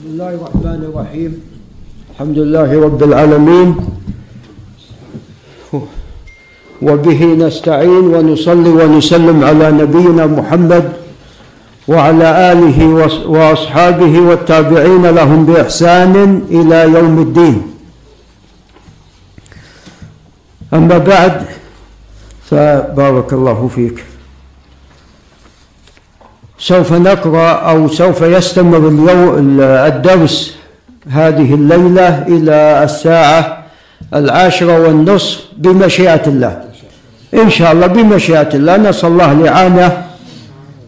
بسم الله الرحمن الرحيم الحمد لله رب العالمين وبه نستعين ونصلي ونسلم على نبينا محمد وعلى اله واصحابه والتابعين لهم باحسان إلى يوم الدين اما بعد فبارك الله فيك سوف نقرأ أو سوف يستمر اليوم الدرس هذه الليلة إلى الساعة العاشرة والنصف بمشيئة الله. إن شاء الله بمشيئة الله. نسأل الله الإعانة.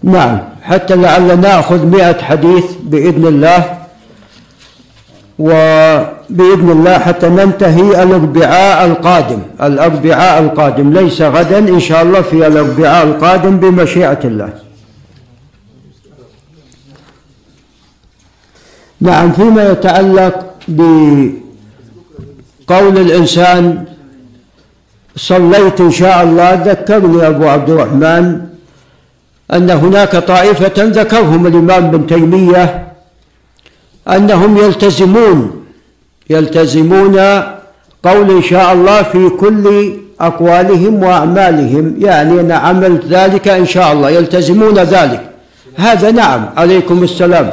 نعم. حتى لعل نأخذ مئة حديث بإذن الله. وبإذن الله حتى ننتهي الأربعاء القادم. الأربعاء القادم. ليس غدا. إن شاء الله في الأربعاء القادم بمشيئة الله. نعم فيما يتعلق بقول الإنسان صليت إن شاء الله ذكرني أبو عبد الرحمن أن هناك طائفة ذكرهم الإمام ابن تيمية أنهم يلتزمون يلتزمون قول إن شاء الله في كل أقوالهم وأعمالهم. يعني أنا عملت ذلك إن شاء الله يلتزمون ذلك. هذا نعم عليكم السلام.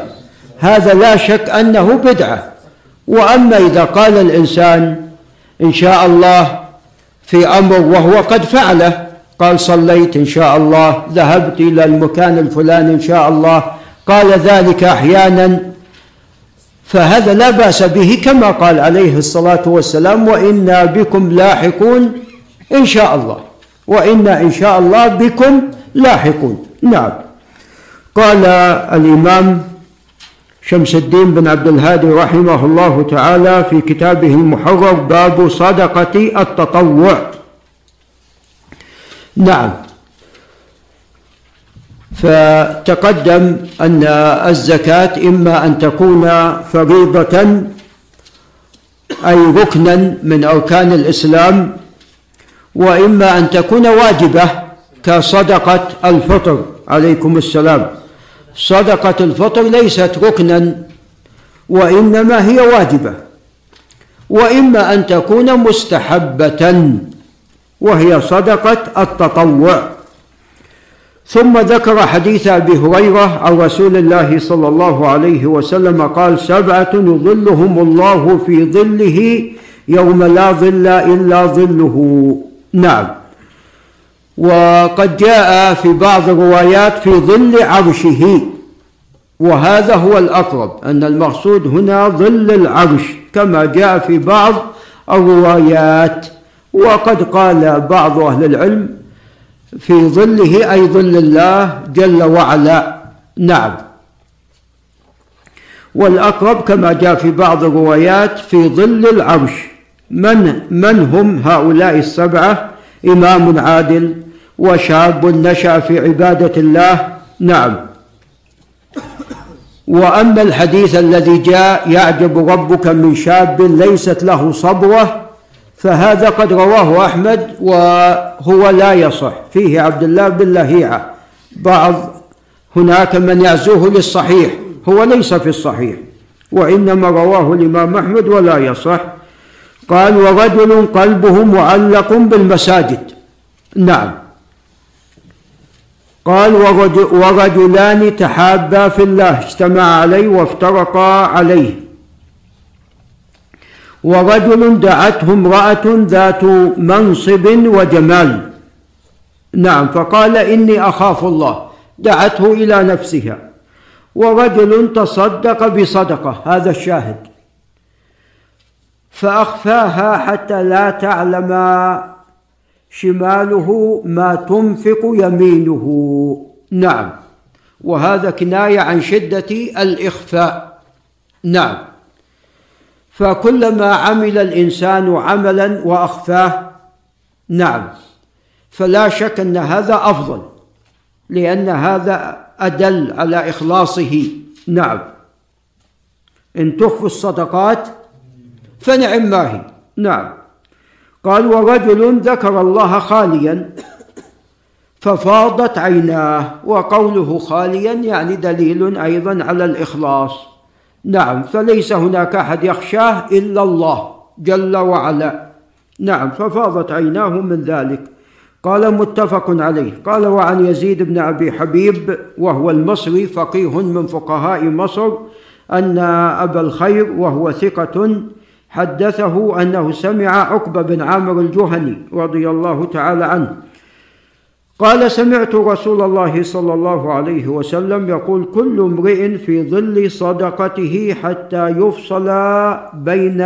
هذا لا شك أنه بدعة. وأما إذا قال الإنسان إن شاء الله في أمر وهو قد فعله قال صليت إن شاء الله ذهبت إلى المكان الفلاني إن شاء الله قال ذلك أحيانا فهذا لا بأس به كما قال عليه الصلاة والسلام وإنا بكم لاحقون إن شاء الله. وإنا إن شاء الله بكم لاحقون. نعم. قال الإمام شمس الدين بن عبد الهادي رحمه الله تعالى في كتابه المحرر باب صدقة التطوع. نعم. فتقدم أن الزكاة إما أن تكون فريضة أي ركنا من أركان الإسلام وإما أن تكون واجبة كصدقة الفطر. عليكم السلام. صدقة الفطر ليست ركنا وإنما هي واجبة وإما أن تكون مستحبة وهي صدقة التطوع. ثم ذكر حديث أبي هريرة عن رسول الله صلى الله عليه وسلم قال سبعة يظلهم الله في ظله يوم لا ظل إلا ظله. نعم. وقد جاء في بعض الروايات في ظل عرشه. وهذا هو الأقرب أن المقصود هنا ظل العرش كما جاء في بعض الروايات. وقد قال بعض أهل العلم في ظله أي ظل الله جل وعلا. نعم. والأقرب كما جاء في بعض الروايات في ظل العرش. من من هم هؤلاء السبعة؟ إمام عادل. وشاب نشأ في عبادة الله. نعم. وأما الحديث الذي جاء يعجب ربك من شاب ليست له صبوة فهذا قد رواه أحمد وهو لا يصح. فيه عبد الله بن لهيعة. بعض هناك من يعزوه للصحيح هو ليس في الصحيح وإنما رواه الإمام أحمد ولا يصح. قال ورجل قلبه معلق بالمساجد. نعم. قال ورجلان تحابا في الله اجتمعا عليه وافترقا عليه. ورجل دعته امرأة ذات منصب وجمال. نعم فقال إني أخاف الله دعته إلى نفسها. ورجل تصدق بصدقة هذا الشاهد. فأخفاها حتى لا تعلم شماله ما تنفق يمينه. نعم. وهذا كناية عن شدة الإخفاء. نعم. فكلما عمل الإنسان عملا وأخفاه نعم. فلا شك أن هذا أفضل لأن هذا أدل على إخلاصه. نعم. إن تخفوا الصدقات فنعم ما هي نعم. قال ورجل ذكر الله خاليا ففاضت عيناه وقوله خاليا يعني دليل أيضا على الإخلاص. نعم فليس هناك أحد يخشاه إلا الله جل وعلا. نعم ففاضت عيناه من ذلك. قال متفق عليه. قال وعن يزيد بن أبي حبيب وهو المصري فقيه من فقهاء مصر أن أبا الخير وهو ثقة حدثه أنه سمع عقبه بن عامر الجهني رضي الله تعالى عنه. قال سمعت رسول الله صلى الله عليه وسلم يقول كل امرئ في ظل صدقته حتى يفصل بين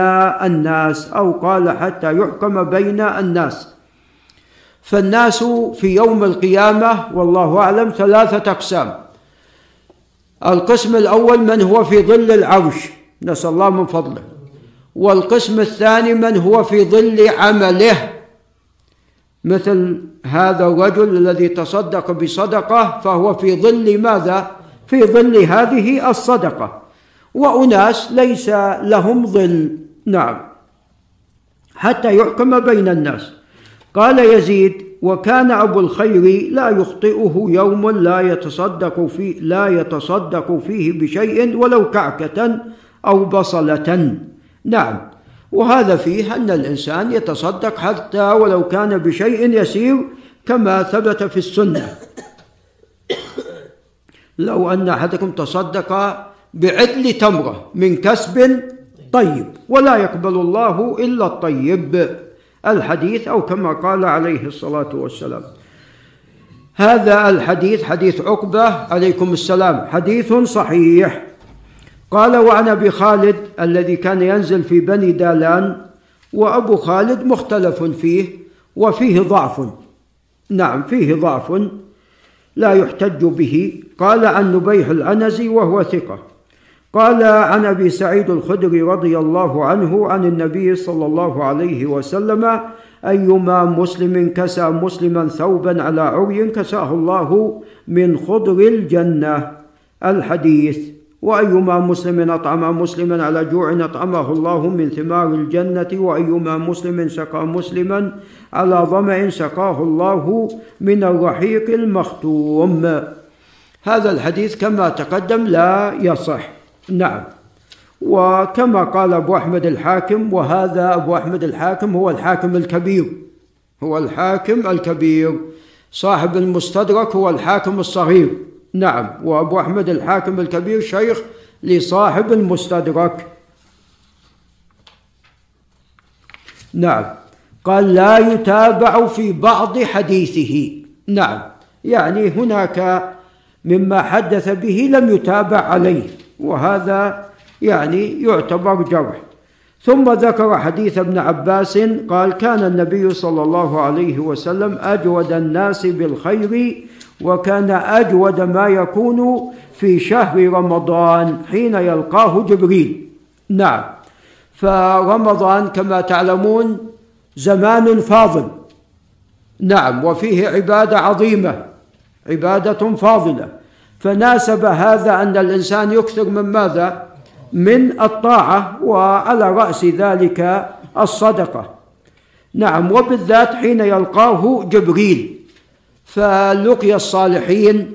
الناس أو قال حتى يحكم بين الناس. فالناس في يوم القيامة والله أعلم ثلاثة أقسام. القسم الأول من هو في ظل العرش. نسأل الله من فضله. والقسم الثاني من هو في ظل عمله. مثل هذا الرجل الذي تصدق بصدقة فهو في ظل ماذا؟ في ظل هذه الصدقة. وأناس ليس لهم ظل. نعم. حتى يحكم بين الناس. قال يزيد وكان أبو الخير لا يخطئه يوم لا يتصدق فيه لا يتصدق فيه بشيء ولو كعكة أو بصلة. نعم. وهذا فيه أن الإنسان يتصدق حتى ولو كان بشيء يسير كما ثبت في السنة. لو أن أحدكم تصدق بعدل تمرة من كسب طيب ولا يقبل الله إلا الطيب. الحديث أو كما قال عليه الصلاة والسلام. هذا الحديث حديث عقبة. عليكم السلام. حديث صحيح. قال وعن أبي خالد الذي كان ينزل في بني دالان وأبو خالد مختلف فيه وفيه ضعف. نعم فيه ضعف لا يحتج به. قال عن نبيح العنزي وهو ثقة. قال عن أبي سعيد الخدري رضي الله عنه عن النبي صلى الله عليه وسلم أيما مسلم كسى مسلما ثوبا على عري كساه الله من خضر الجنة. الحديث وأيما مسلم أطعم مسلما على جوع أطعمه الله من ثمار الجنة وأيما مسلم سقى مسلما على ظمأ سقاه الله من الرحيق المختوم. هذا الحديث كما تقدم لا يصح. نعم. وكما قال أبو أحمد الحاكم وهذا أبو أحمد الحاكم هو الحاكم الكبير. هو الحاكم الكبير. صاحب المستدرك هو الحاكم الصغير. نعم. وأبو أحمد الحاكم الكبير شيخ لصاحب المستدرك. نعم. قال لا يتابع في بعض حديثه. نعم. يعني هناك مما حدث به لم يتابع عليه. وهذا يعني يعتبر جرح. ثم ذكر حديث ابن عباس قال كان النبي صلى الله عليه وسلم أجود الناس بالخير وكان أجود ما يكون في شهر رمضان حين يلقاه جبريل. نعم. فرمضان كما تعلمون زمان فاضل. نعم وفيه عبادة عظيمة عبادة فاضلة. فناسب هذا أن الإنسان يكثر من ماذا؟ من الطاعة وعلى رأس ذلك الصدقة. نعم وبالذات حين يلقاه جبريل. فلقي الصالحين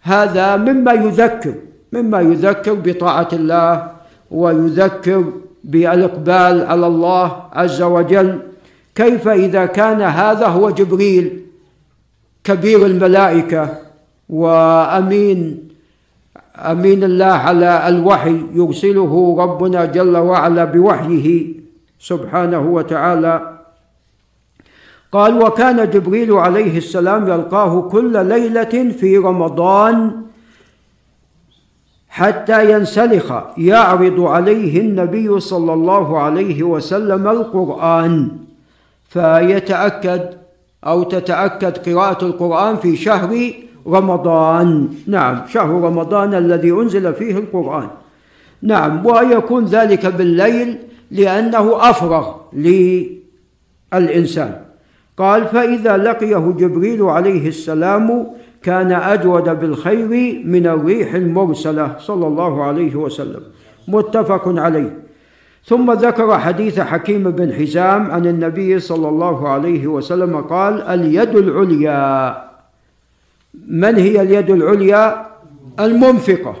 هذا مما يذكر مما يذكر بطاعة الله ويذكر بالإقبال على الله عز وجل. كيف إذا كان هذا هو جبريل كبير الملائكة وأمين أمين الله على الوحي يرسله ربنا جل وعلا بوحيه سبحانه وتعالى قال وكان جبريل عليه السلام يلقاه كل ليلة في رمضان حتى ينسلخ يعرض عليه النبي صلى الله عليه وسلم القرآن فيتأكد أو تتأكد قراءة القرآن في شهر رمضان. نعم شهر رمضان الذي أنزل فيه القرآن. نعم ويكون ذلك بالليل لأنه أفرغ للإنسان. قال فإذا لقيه جبريل عليه السلام كان أجود بالخير من الريح المرسلة صلى الله عليه وسلم. متفق عليه. ثم ذكر حديث حكيم بن حزام عن النبي صلى الله عليه وسلم قال اليد العليا. من هي اليد العليا؟ المنفقة.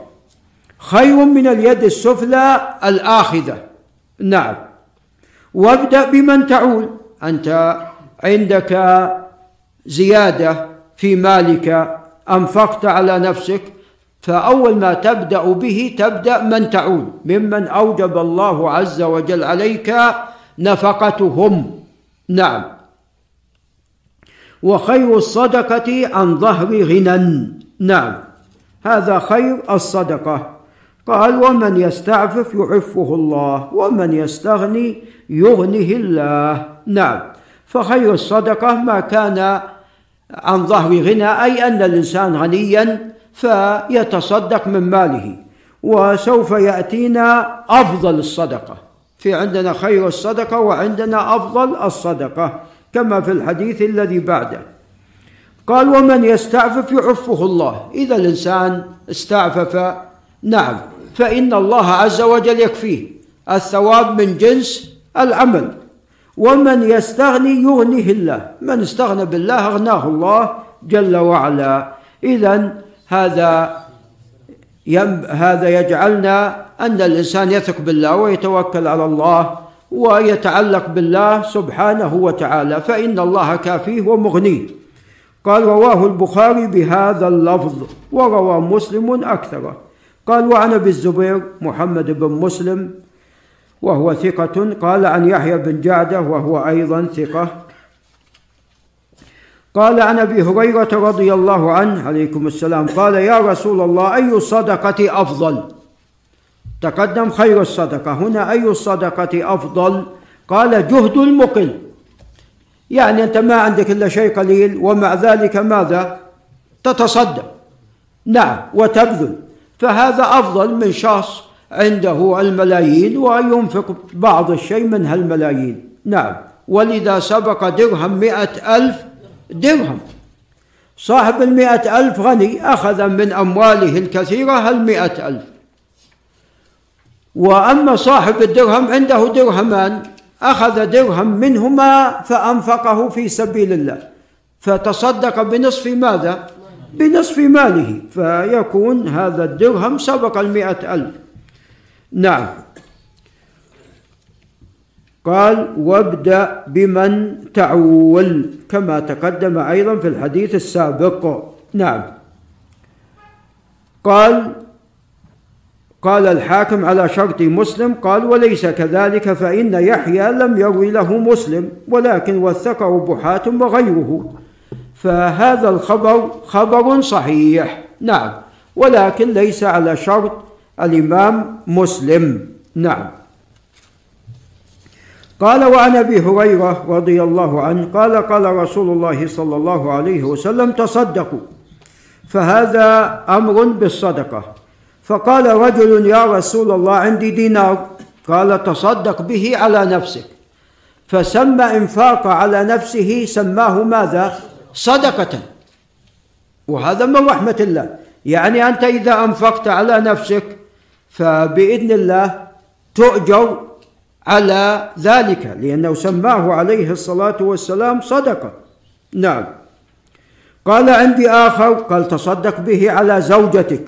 خير من اليد السفلى الآخذة. نعم. وابدأ بمن تعول. أنت عندك زيادة في مالك أنفقت على نفسك فأول ما تبدأ به تبدأ من تعول ممن أوجب الله عز وجل عليك نفقتهم. نعم. وخير الصدقة عن ظهر غنى. نعم. هذا خير الصدقة. قال ومن يستعفف يعفه الله ومن يستغني يغنه الله. نعم. فخير الصدقة ما كان عن ظهر غنى أي أن الإنسان غنيا فيتصدق من ماله وسوف يأتينا أفضل الصدقة. في عندنا خير الصدقة وعندنا أفضل الصدقة كما في الحديث الذي بعده. قال ومن يستعفف يعفه الله. إذا الإنسان استعفف نعم فإن الله عز وجل يكفيه الثواب من جنس العمل. ومن يستغني يغنيه الله. من استغنى بالله أغناه الله جل وعلا. إذا هذا هذا يجعلنا أن الإنسان يثق بالله ويتوكل على الله ويتعلق بالله سبحانه وتعالى فإن الله كافيه ومغنيه. قال رواه البخاري بهذا اللفظ وروى مسلم أكثره قال وعن أبي الزبير محمد بن مسلم وهو ثقة. قال عن يحيى بن جعدة وهو أيضا ثقة. قال عن أبي هريرة رضي الله عنه عليكم السلام قال يا رسول الله أي الصدقة أفضل؟ تقدم خير الصدقة. هنا أي الصدقة أفضل؟ قال جهد المقل. يعني أنت ما عندك إلا شيء قليل ومع ذلك ماذا؟ تتصدق. نعم وتبذل. فهذا أفضل من شخص عنده الملايين وينفق بعض الشيء من هالملايين نعم. ولذا سبق درهم مئة ألف درهم. صاحب المئة ألف غني أخذ من أمواله الكثيرة المئة ألف. وأما صاحب الدرهم عنده درهمان أخذ درهم منهما فأنفقه في سبيل الله. فتصدق بنصف ماذا؟ بنصف ماله. فيكون هذا الدرهم سبق المئة ألف. نعم. قال وابدأ بمن تعول كما تقدم أيضا في الحديث السابق. نعم. قال قال الحاكم على شرط مسلم قال وليس كذلك فإن يحيى لم يروي له مسلم ولكن وثقه بحاة وغيره. فهذا الخبر خبر صحيح. نعم. ولكن ليس على شرط الإمام مسلم. نعم. قال وعن أبي هريرة رضي الله عنه قال قال رسول الله صلى الله عليه وسلم تصدقوا فهذا أمر بالصدقة. فقال رجل يا رسول الله عندي دينار. قال تصدق به على نفسك. فسمى إنفاق على نفسه سماه ماذا؟ صدقة. وهذا من رحمة الله. يعني أنت إذا أنفقت على نفسك فبإذن الله تؤجر على ذلك لأنه سماه عليه الصلاة والسلام صدقة. نعم. قال عندي آخر قال تصدق به على زوجتك.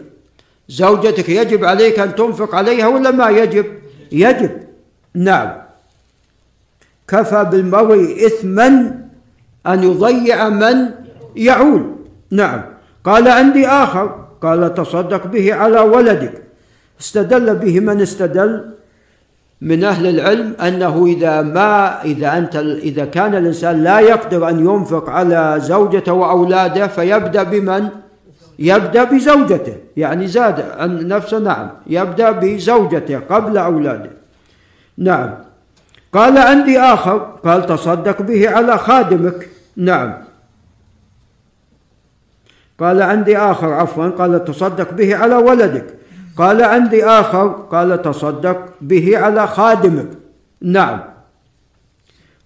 زوجتك يجب عليك أن تنفق عليها ولا ما يجب؟ يجب. نعم. كفى بالمرء إثما أن يضيع من يعول. نعم. قال عندي آخر قال تصدق به على ولدك. استدل به من استدل؟ من أهل العلم أنه إذا ما إذا أنت إذا كان الإنسان لا يقدر أن ينفق على زوجته وأولاده فيبدأ بمن؟ يبدأ بزوجته. يعني زاد عن نفسه نعم. يبدأ بزوجته قبل أولاده. نعم. قال عندي آخر. قال تصدق به على خادمك. نعم. قال عندي آخر عفوا. قال تصدق به على ولدك. قال عندي آخر قال تصدق به على خادمك. نعم.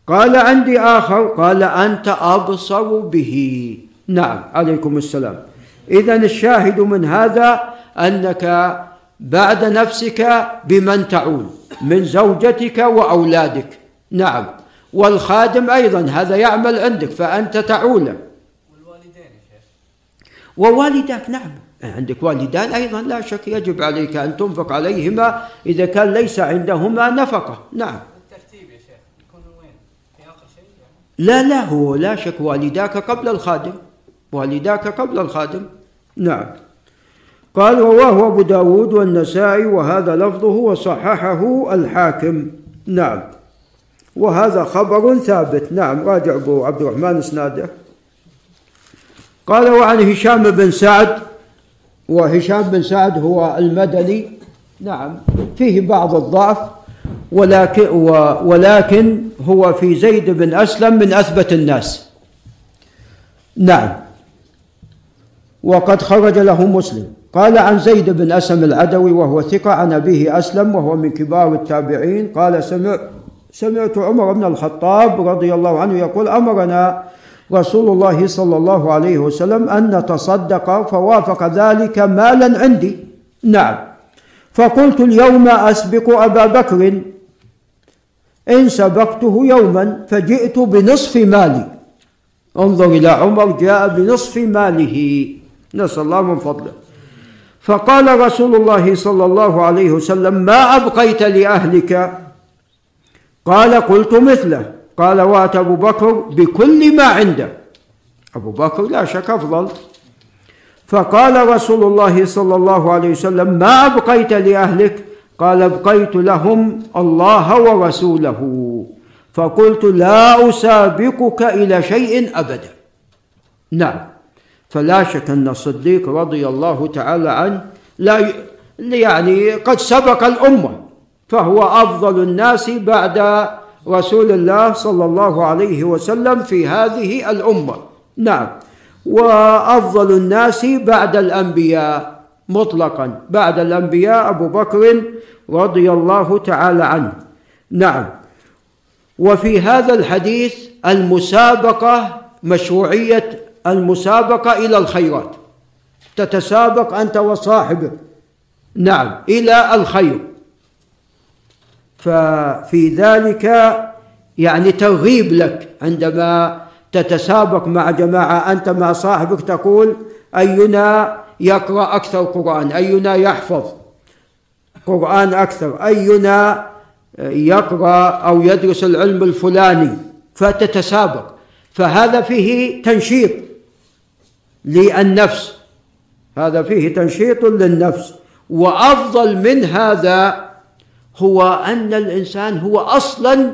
قال عندي آخر قال أنت أبصر به. نعم. عليكم السلام. إذا الشاهد من هذا أنك بعد نفسك بمن تعول من زوجتك وأولادك. نعم. والخادم أيضا هذا يعمل عندك فأنت تعوله. والوالدين ووالدك نعم. عندك والدان أيضا لا شك يجب عليك أن تنفق عليهما إذا كان ليس عندهما نفقة. نعم. الترتيب يا شيخ يكون وين؟ في آخر شيء يعني؟ لا لا هو لا شك والداك قبل الخادم. والداك قبل الخادم. نعم. قال رواه أبو داود والنسائي وهذا لفظه وصححه الحاكم. نعم. وهذا خبر ثابت. نعم. راجع أبو عبد الرحمن إسناده. قال وعن هشام بن سعد وهشام بن سعد هو المدني. نعم فيه بعض الضعف ولكن ولكن هو في زيد بن أسلم من أثبت الناس. نعم. وقد خرج له مسلم. قال عن زيد بن أسلم العدوي وهو ثقة عن أبيه أسلم وهو من كبار التابعين قال سمع سمعت عمر بن الخطاب رضي الله عنه يقول أمرنا رسول الله صلى الله عليه وسلم أن نتصدق فوافق ذلك مالا عندي. نعم. فقلت اليوم أسبق أبا بكر. إن سبقته يوما فجئت بنصف مالي. انظر إلى عمر جاء بنصف ماله. نسأل الله من فضله. فقال رسول الله صلى الله عليه وسلم ما أبقيت لأهلك؟ قال قلت مثله. قال وات أبو بكر بكل ما عنده. أبو بكر لا شك أفضل. فقال رسول الله صلى الله عليه وسلم ما أبقيت لأهلك؟ قال أبقيت لهم الله ورسوله. فقلت لا أسابقك إلى شيء أبدا. نعم. فلا شك أن الصديق رضي الله تعالى عنه لا يعني قد سبق الأمة فهو أفضل الناس بعد رسول الله صلى الله عليه وسلم في هذه الأمة. نعم. وأفضل الناس بعد الأنبياء مطلقا. بعد الأنبياء أبو بكر رضي الله تعالى عنه. نعم. وفي هذا الحديث المسابقة مشروعية المسابقة إلى الخيرات. تتسابق أنت وصاحبك. نعم. إلى الخير. ففي ذلك يعني ترغيب لك عندما تتسابق مع جماعة. أنت مع صاحبك تقول أينا يقرأ أكثر قرآن أينا يحفظ قرآن أكثر أينا يقرأ أو يدرس العلم الفلاني. فتتسابق. فهذا فيه تنشيط للنفس. هذا فيه تنشيط للنفس. وأفضل من هذا هو أن الإنسان هو أصلا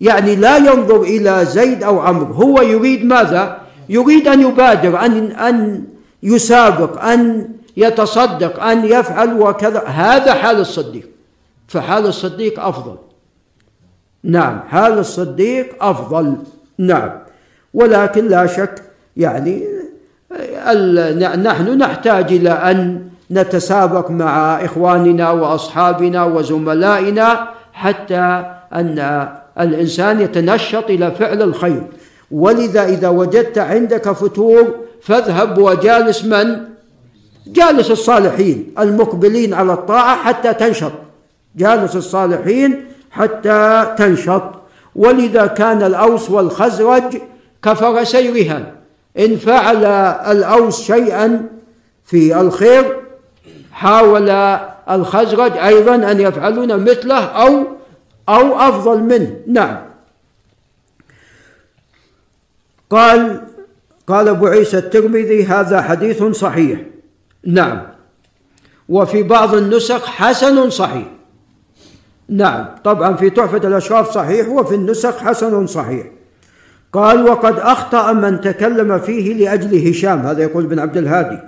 يعني لا ينظر إلى زيد أو عمرو. هو يريد ماذا؟ يريد أن يبادر أن أن يسابق أن يتصدق أن يفعل وكذا. هذا حال الصديق. فحال الصديق أفضل. نعم حال الصديق أفضل. نعم. ولكن لا شك يعني نحن نحتاج إلى أن نتسابق مع إخواننا وأصحابنا وزملائنا حتى أن الإنسان يتنشط إلى فعل الخير. ولذا إذا وجدت عندك فتور فاذهب وجالس من؟ جالس الصالحين المقبلين على الطاعة حتى تنشط. جالس الصالحين حتى تنشط. ولذا كان الأوس والخزرج كفرسي رهان إن فعل الأوس شيئا في الخير حاول الخزرج أيضا أن يفعلون مثله أو أو أفضل منه. نعم. قال قال أبو عيسى الترمذي هذا حديث صحيح. نعم. وفي بعض النسخ حسن صحيح. نعم. طبعا في تحفة الأشراف صحيح وفي النسخ حسن صحيح. قال وقد أخطأ من تكلم فيه لأجل هشام. هذا يقول ابن عبد الهادي.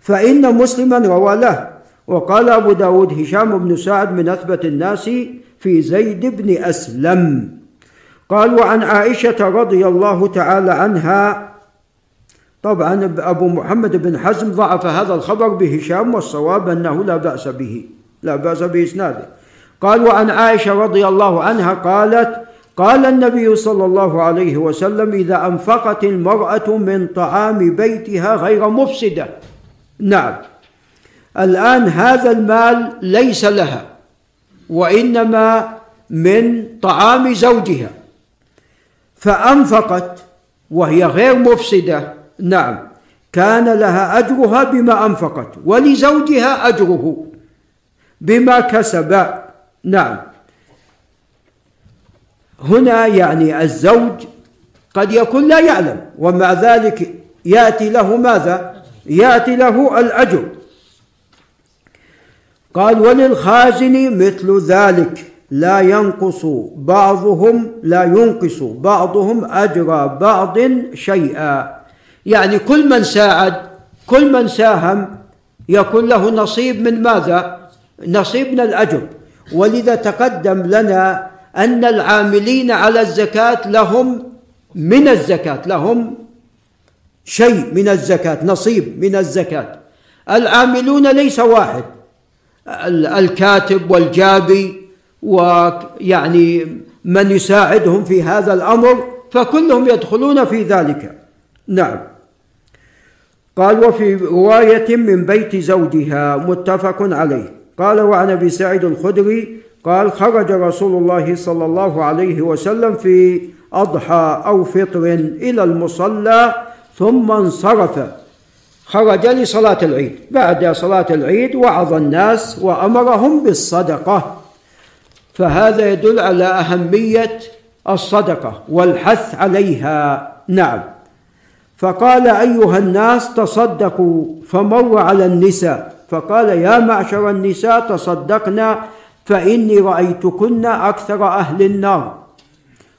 فإن مسلما روى له. وقال أبو داود هشام بن سعد من أثبت الناس في زيد بن أسلم. قال وعن عائشة رضي الله تعالى عنها. طبعا أبو محمد بن حزم ضعف هذا الخبر بهشام والصواب أنه لا بأس به لا بأس بإسناده. قال وعن عائشة رضي الله عنها قالت قال النبي صلى الله عليه وسلم إذا أنفقت المرأة من طعام بيتها غير مفسدة. نعم. الآن هذا المال ليس لها وإنما من طعام زوجها. فأنفقت وهي غير مفسدة. نعم. كان لها أجرها بما أنفقت ولزوجها أجره بما كسب. نعم. هنا يعني الزوج قد يكون لا يعلم ومع ذلك يأتي له ماذا؟ يأتي له الأجر. قال وللخازن مثل ذلك لا ينقص بعضهم لا ينقص بعضهم أجر بعض شيئا. يعني كل من ساعد كل من ساهم يكون له نصيب من ماذا؟ نصيب من الأجر. ولذا تقدم لنا أن العاملين على الزكاة لهم من الزكاة لهم شيء من الزكاة نصيب من الزكاة. العاملون ليس واحد. الكاتب والجابي ويعني من يساعدهم في هذا الأمر فكلهم يدخلون في ذلك. نعم. قال وفي رواية من بيت زوجها متفق عليه. قال وعن أبي سعيد الخدري قال خرج رسول الله صلى الله عليه وسلم في أضحى أو فطر إلى المصلى ثم انصرف. خرج لصلاة العيد. بعد صلاة العيد وعظ الناس وأمرهم بالصدقة. فهذا يدل على أهمية الصدقة والحث عليها. نعم. فقال أيها الناس تصدقوا. فمر على النساء. فقال يا معشر النساء تصدقنا فإني رأيتكن أكثر أهل النار.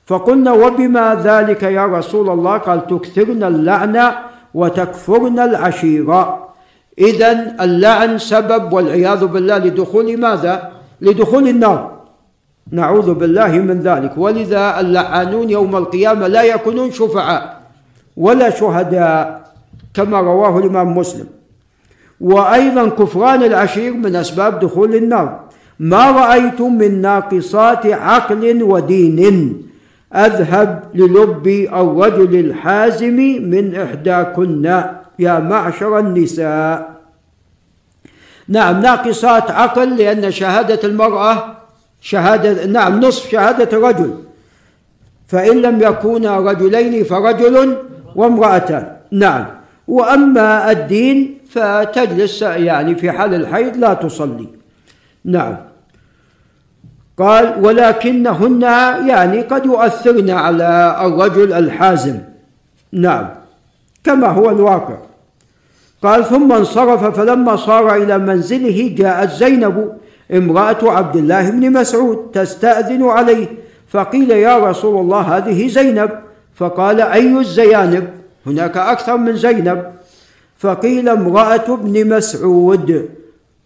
فقلنا وبما ذلك يا رسول الله؟ قال تكثرن اللعنه وتكفرن العشيرة. اذا اللعن سبب والعياذ بالله لدخول ماذا؟ لدخول النار. نعوذ بالله من ذلك. ولذا اللعانون يوم القيامة لا يكونون شفعاء ولا شهداء كما رواه الإمام مسلم. وأيضا كفران العشير من أسباب دخول النار. ما رايت من ناقصات عقل ودين. أذهب للب الرجل الحازم من إحداكن يا معشر النساء. نعم ناقصات عقل لأن شهادة المرأة شهادة نعم نصف شهادة الرجل فإن لم يكونا رجلين فرجل وامرأتان. نعم. وأما الدين فتجلس يعني في حال الحيض لا تصلي. نعم. قال ولكنهن يعني قد يؤثرن على الرجل الحازم. نعم. كما هو الواقع. قال ثم انصرف فلما صار إلى منزله جاءت زينب امرأة عبد الله بن مسعود تستأذن عليه فقيل يا رسول الله هذه زينب؟ فقال أي الزيانب؟ هناك أكثر من زينب. فقيل امرأة ابن مسعود.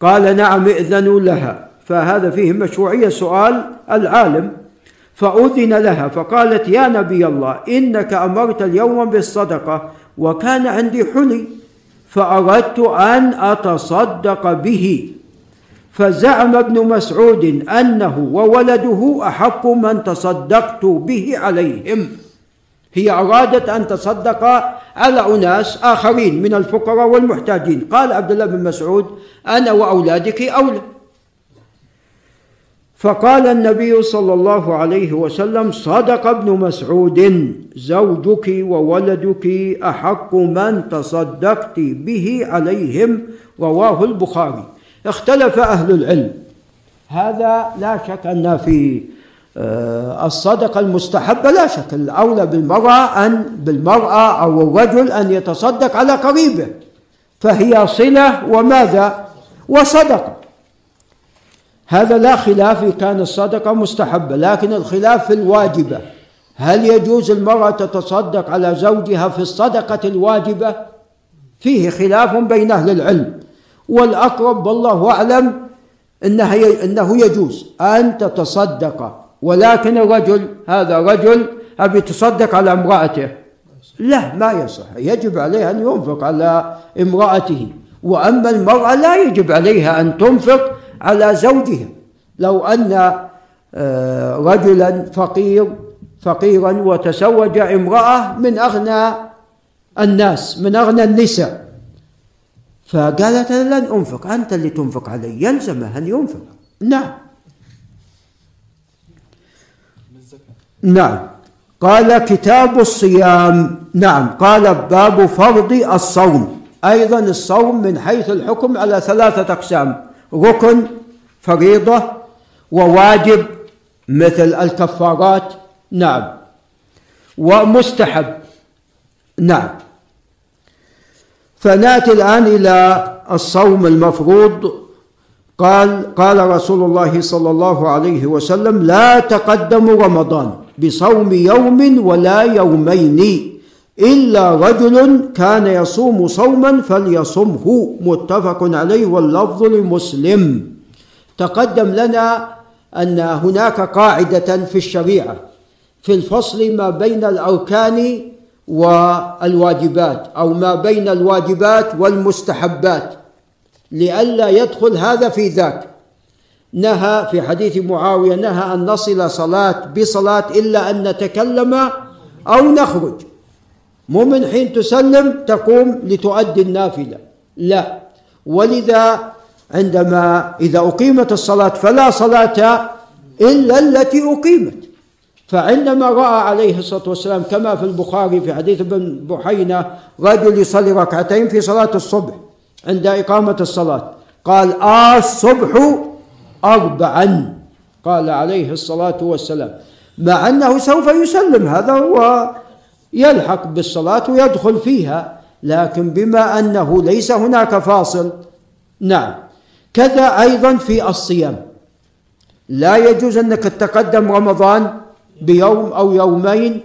قال نعم ائذنوا لها. فهذا فيه مشروعية سؤال العالم. فأذن لها فقالت يا نبي الله إنك أمرت اليوم بالصدقة وكان عندي حلي فأردت أن أتصدق به. فزعم ابن مسعود أنه وولده أحق من تصدقت به عليهم. هي أرادت أن تصدق على أناس آخرين من الفقراء والمحتاجين. قال عبد الله بن مسعود أنا وأولادك أولى. فقال النبي صلى الله عليه وسلم صدق ابن مسعود زوجك وولدك أحق من تصدقت به عليهم؟ رواه البخاري. اختلف أهل العلم. هذا لا شك أن في آه، الصدقه المستحبه لا شك. الأولى بالمرأة أن بالمرأة أو الرجل أن يتصدق على قريبه. فهي صلة وماذا؟ وصدقة. هذا لا خلاف إن كان الصدقة مستحبة لكن الخلاف في الواجبة. هل يجوز المرأة تتصدق على زوجها في الصدقة الواجبة؟ فيه خلاف بين أهل العلم. والأقرب والله أعلم إنها إنه يجوز أن تتصدق. ولكن الرجل هذا رجل أبي يتصدق على امرأته. لا ما يصح. يجب عليه أن ينفق على امرأته. وأما المرأة لا يجب عليها أن تنفق على زوجها لو أن آه، رجلا فقير فقيرا وتزوج امرأة من أغنى الناس من أغنى النساء. فقالت أنا لن أنفق أنت اللي تنفق علي يلزمه أن ينفق؟ نعم. نعم. قال كتاب الصيام نعم. قال باب فرض الصوم. أيضا الصوم من حيث الحكم على ثلاثة أقسام. ركن فريضة وواجب مثل الكفارات. نعم. ومستحب. نعم. فنأتي الآن إلى الصوم المفروض. قال قال رسول الله صلى الله عليه وسلم لا تقدموا رمضان بصوم يوم ولا يومين. إلا رجل كان يصوم صوما فليصمه. متفق عليه واللفظ لمسلم. تقدم لنا أن هناك قاعدة في الشريعة في الفصل ما بين الأركان والواجبات أو ما بين الواجبات والمستحبات لئلا يدخل هذا في ذاك. نهى في حديث معاوية نهى أن نصل صلاة بصلاة إلا أن نتكلم أو نخرج. مو من حين تسلم تقوم لتؤدي النافلة. لا. ولذا عندما إذا أقيمت الصلاة فلا صلاة إلا التي أقيمت. فعندما رأى عليه الصلاة والسلام كما في البخاري في حديث ابن بحينة رجل يصلي ركعتين في صلاة الصبح عند إقامة الصلاة. قال آه الصبح أربعا. قال عليه الصلاة والسلام. مع أنه سوف يسلم. هذا هو يلحق بالصلاة ويدخل فيها لكن بما أنه ليس هناك فاصل نعم. كذا أيضا في الصيام. لا يجوز أنك تتقدم رمضان بيوم أو يومين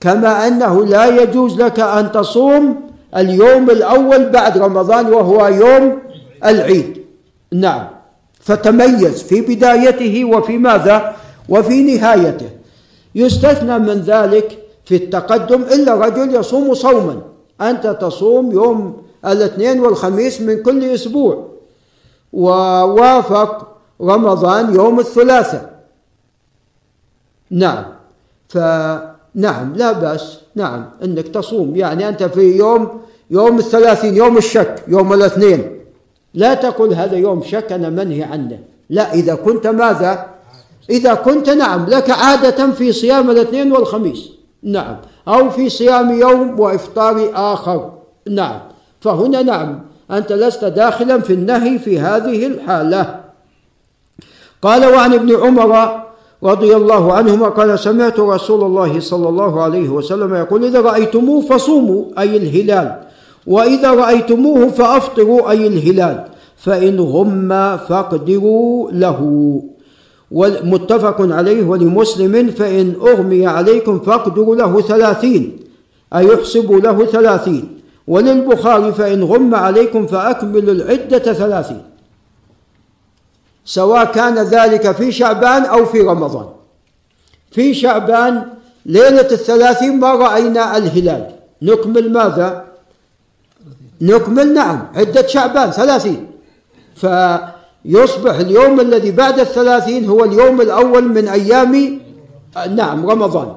كما أنه لا يجوز لك أن تصوم اليوم الأول بعد رمضان وهو يوم العيد. نعم. فتميز في بدايته وفي ماذا؟ وفي نهايته. يستثنى من ذلك في التقدم إلا رجل يصوم صوما. أنت تصوم يوم الاثنين والخميس من كل أسبوع. ووافق رمضان يوم الثلاثاء. نعم. فنعم لا بأس. نعم أنك تصوم. يعني أنت في يوم يوم الثلاثين يوم الشك يوم الاثنين. لا تقول هذا يوم شك أنا منهي عنه. لا إذا كنت ماذا؟ إذا كنت نعم لك عادة في صيام الاثنين والخميس. نعم. أو في صيام يوم وإفطار آخر. نعم. فهنا نعم. أنت لست داخلا في النهي في هذه الحالة. قال وعن ابن عمر رضي الله عنهما قال سمعت رسول الله صلى الله عليه وسلم يقول إذا رأيتموه فصوموا أي الهلال. وإذا رأيتموه فأفطروا أي الهلال. فإن غم فاقدروا له. متفق عليه ولمسلم فإن أغمي عليكم فاقدروا له ثلاثين أي يحسبوا له ثلاثين. وللبخاري فإن غم عليكم فأكملوا العدة ثلاثين سواء كان ذلك في شعبان أو في رمضان. في شعبان ليلة الثلاثين ما رأينا الهلال. نكمل ماذا؟ نكمل نعم عدة شعبان ثلاثين. فيصبح اليوم الذي بعد الثلاثين هو اليوم الأول من أيام نعم رمضان.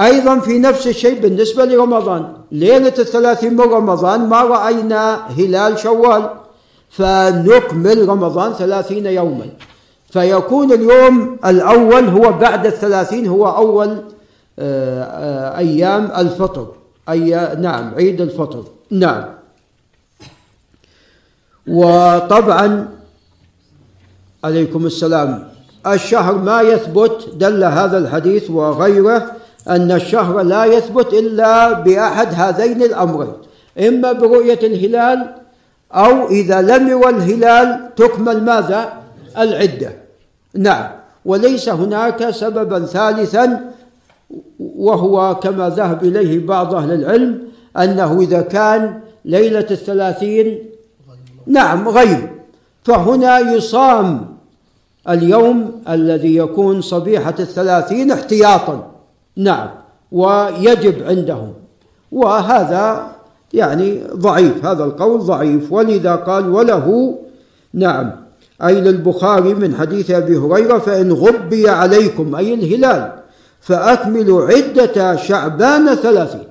أيضا في نفس الشيء بالنسبة لرمضان. ليلة الثلاثين من رمضان ما رأينا هلال شوال فنكمل رمضان ثلاثين يوما. فيكون اليوم الأول هو بعد الثلاثين هو أول آه، آه، أيام الفطر. أي نعم عيد الفطر. نعم. وطبعا عليكم السلام. الشهر ما يثبت دل هذا الحديث وغيره أن الشهر لا يثبت إلا بأحد هذين الأمرين. إما برؤية الهلال أو إذا لم يرى الهلال تكمل ماذا؟ العدة. نعم. وليس هناك سببا ثالثا وهو كما ذهب إليه بعض أهل العلم أنه إذا كان ليلة الثلاثين نعم غيب فهنا يصام اليوم الذي يكون صبيحة الثلاثين احتياطا. نعم. ويجب عندهم. وهذا يعني ضعيف. هذا القول ضعيف. ولذا قال وله نعم أي للبخاري من حديث أبي هريرة فإن غبي عليكم أي الهلال فأكملوا عدة شعبان ثلاثين.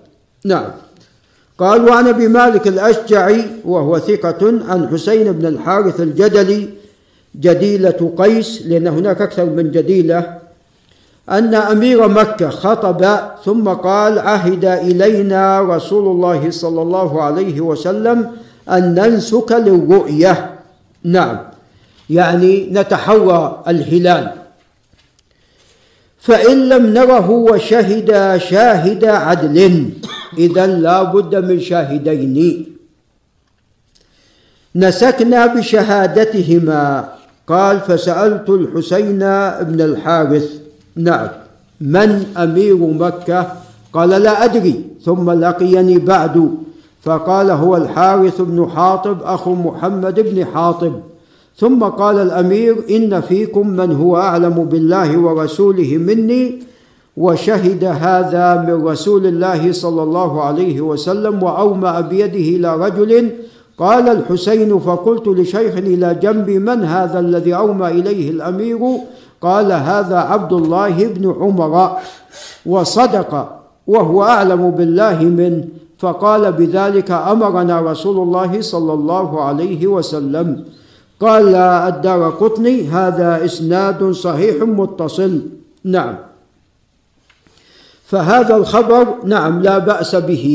نعم. قال وعن أبي مالك الأشجعي وهو ثقة عن حسين بن الحارث الجدلي جديلة قيس لأن هناك أكثر من جديلة أن أمير مكة خطب ثم قال عهد إلينا رسول الله صلى الله عليه وسلم أن ننسك للرؤية. نعم. يعني نتحرى الهلال. فإن لم نره وشهد شاهد عدل. إذا لا بد من شاهدين. نسكنا بشهادتهما. قال فسألت الحسين بن الحارث نعم. من أمير مكة؟ قال لا أدري. ثم لقيني بعد. فقال هو الحارث بن حاطب أخو محمد بن حاطب. ثم قال الأمير إن فيكم من هو أعلم بالله ورسوله مني وشهد هذا من رسول الله صلى الله عليه وسلم وأومأ بيده إلى رجل قال الحسين فقلت لشيخ إلى جنبي من هذا الذي اومى إليه الأمير؟ قال هذا عبد الله بن عمر وصدق وهو أعلم بالله منه فقال بذلك أمرنا رسول الله صلى الله عليه وسلم قال الدار قطني هذا إسناد صحيح متصل. نعم. فهذا الخبر نعم لا بأس به.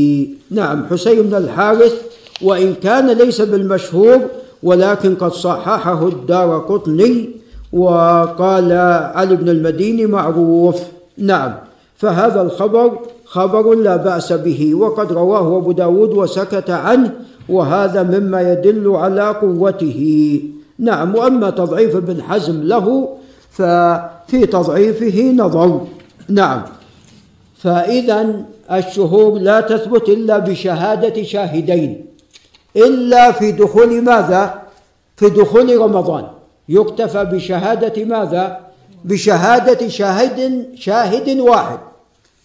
نعم حسين بن الحارث وإن كان ليس بالمشهور ولكن قد صححه الدار قطني وقال علي بن المديني معروف. نعم. فهذا الخبر خبر لا بأس به وقد رواه أبو داود وسكت عنه وهذا مما يدل على قوته. نعم وأما تضعيف ابن حزم له ففي تضعيفه نظر. نعم. فاذا الشهور لا تثبت إلا بشهادة شاهدين. إلا في دخول ماذا؟ في دخول رمضان. يكتفى بشهادة ماذا؟ بشهادة شاهد شاهد واحد.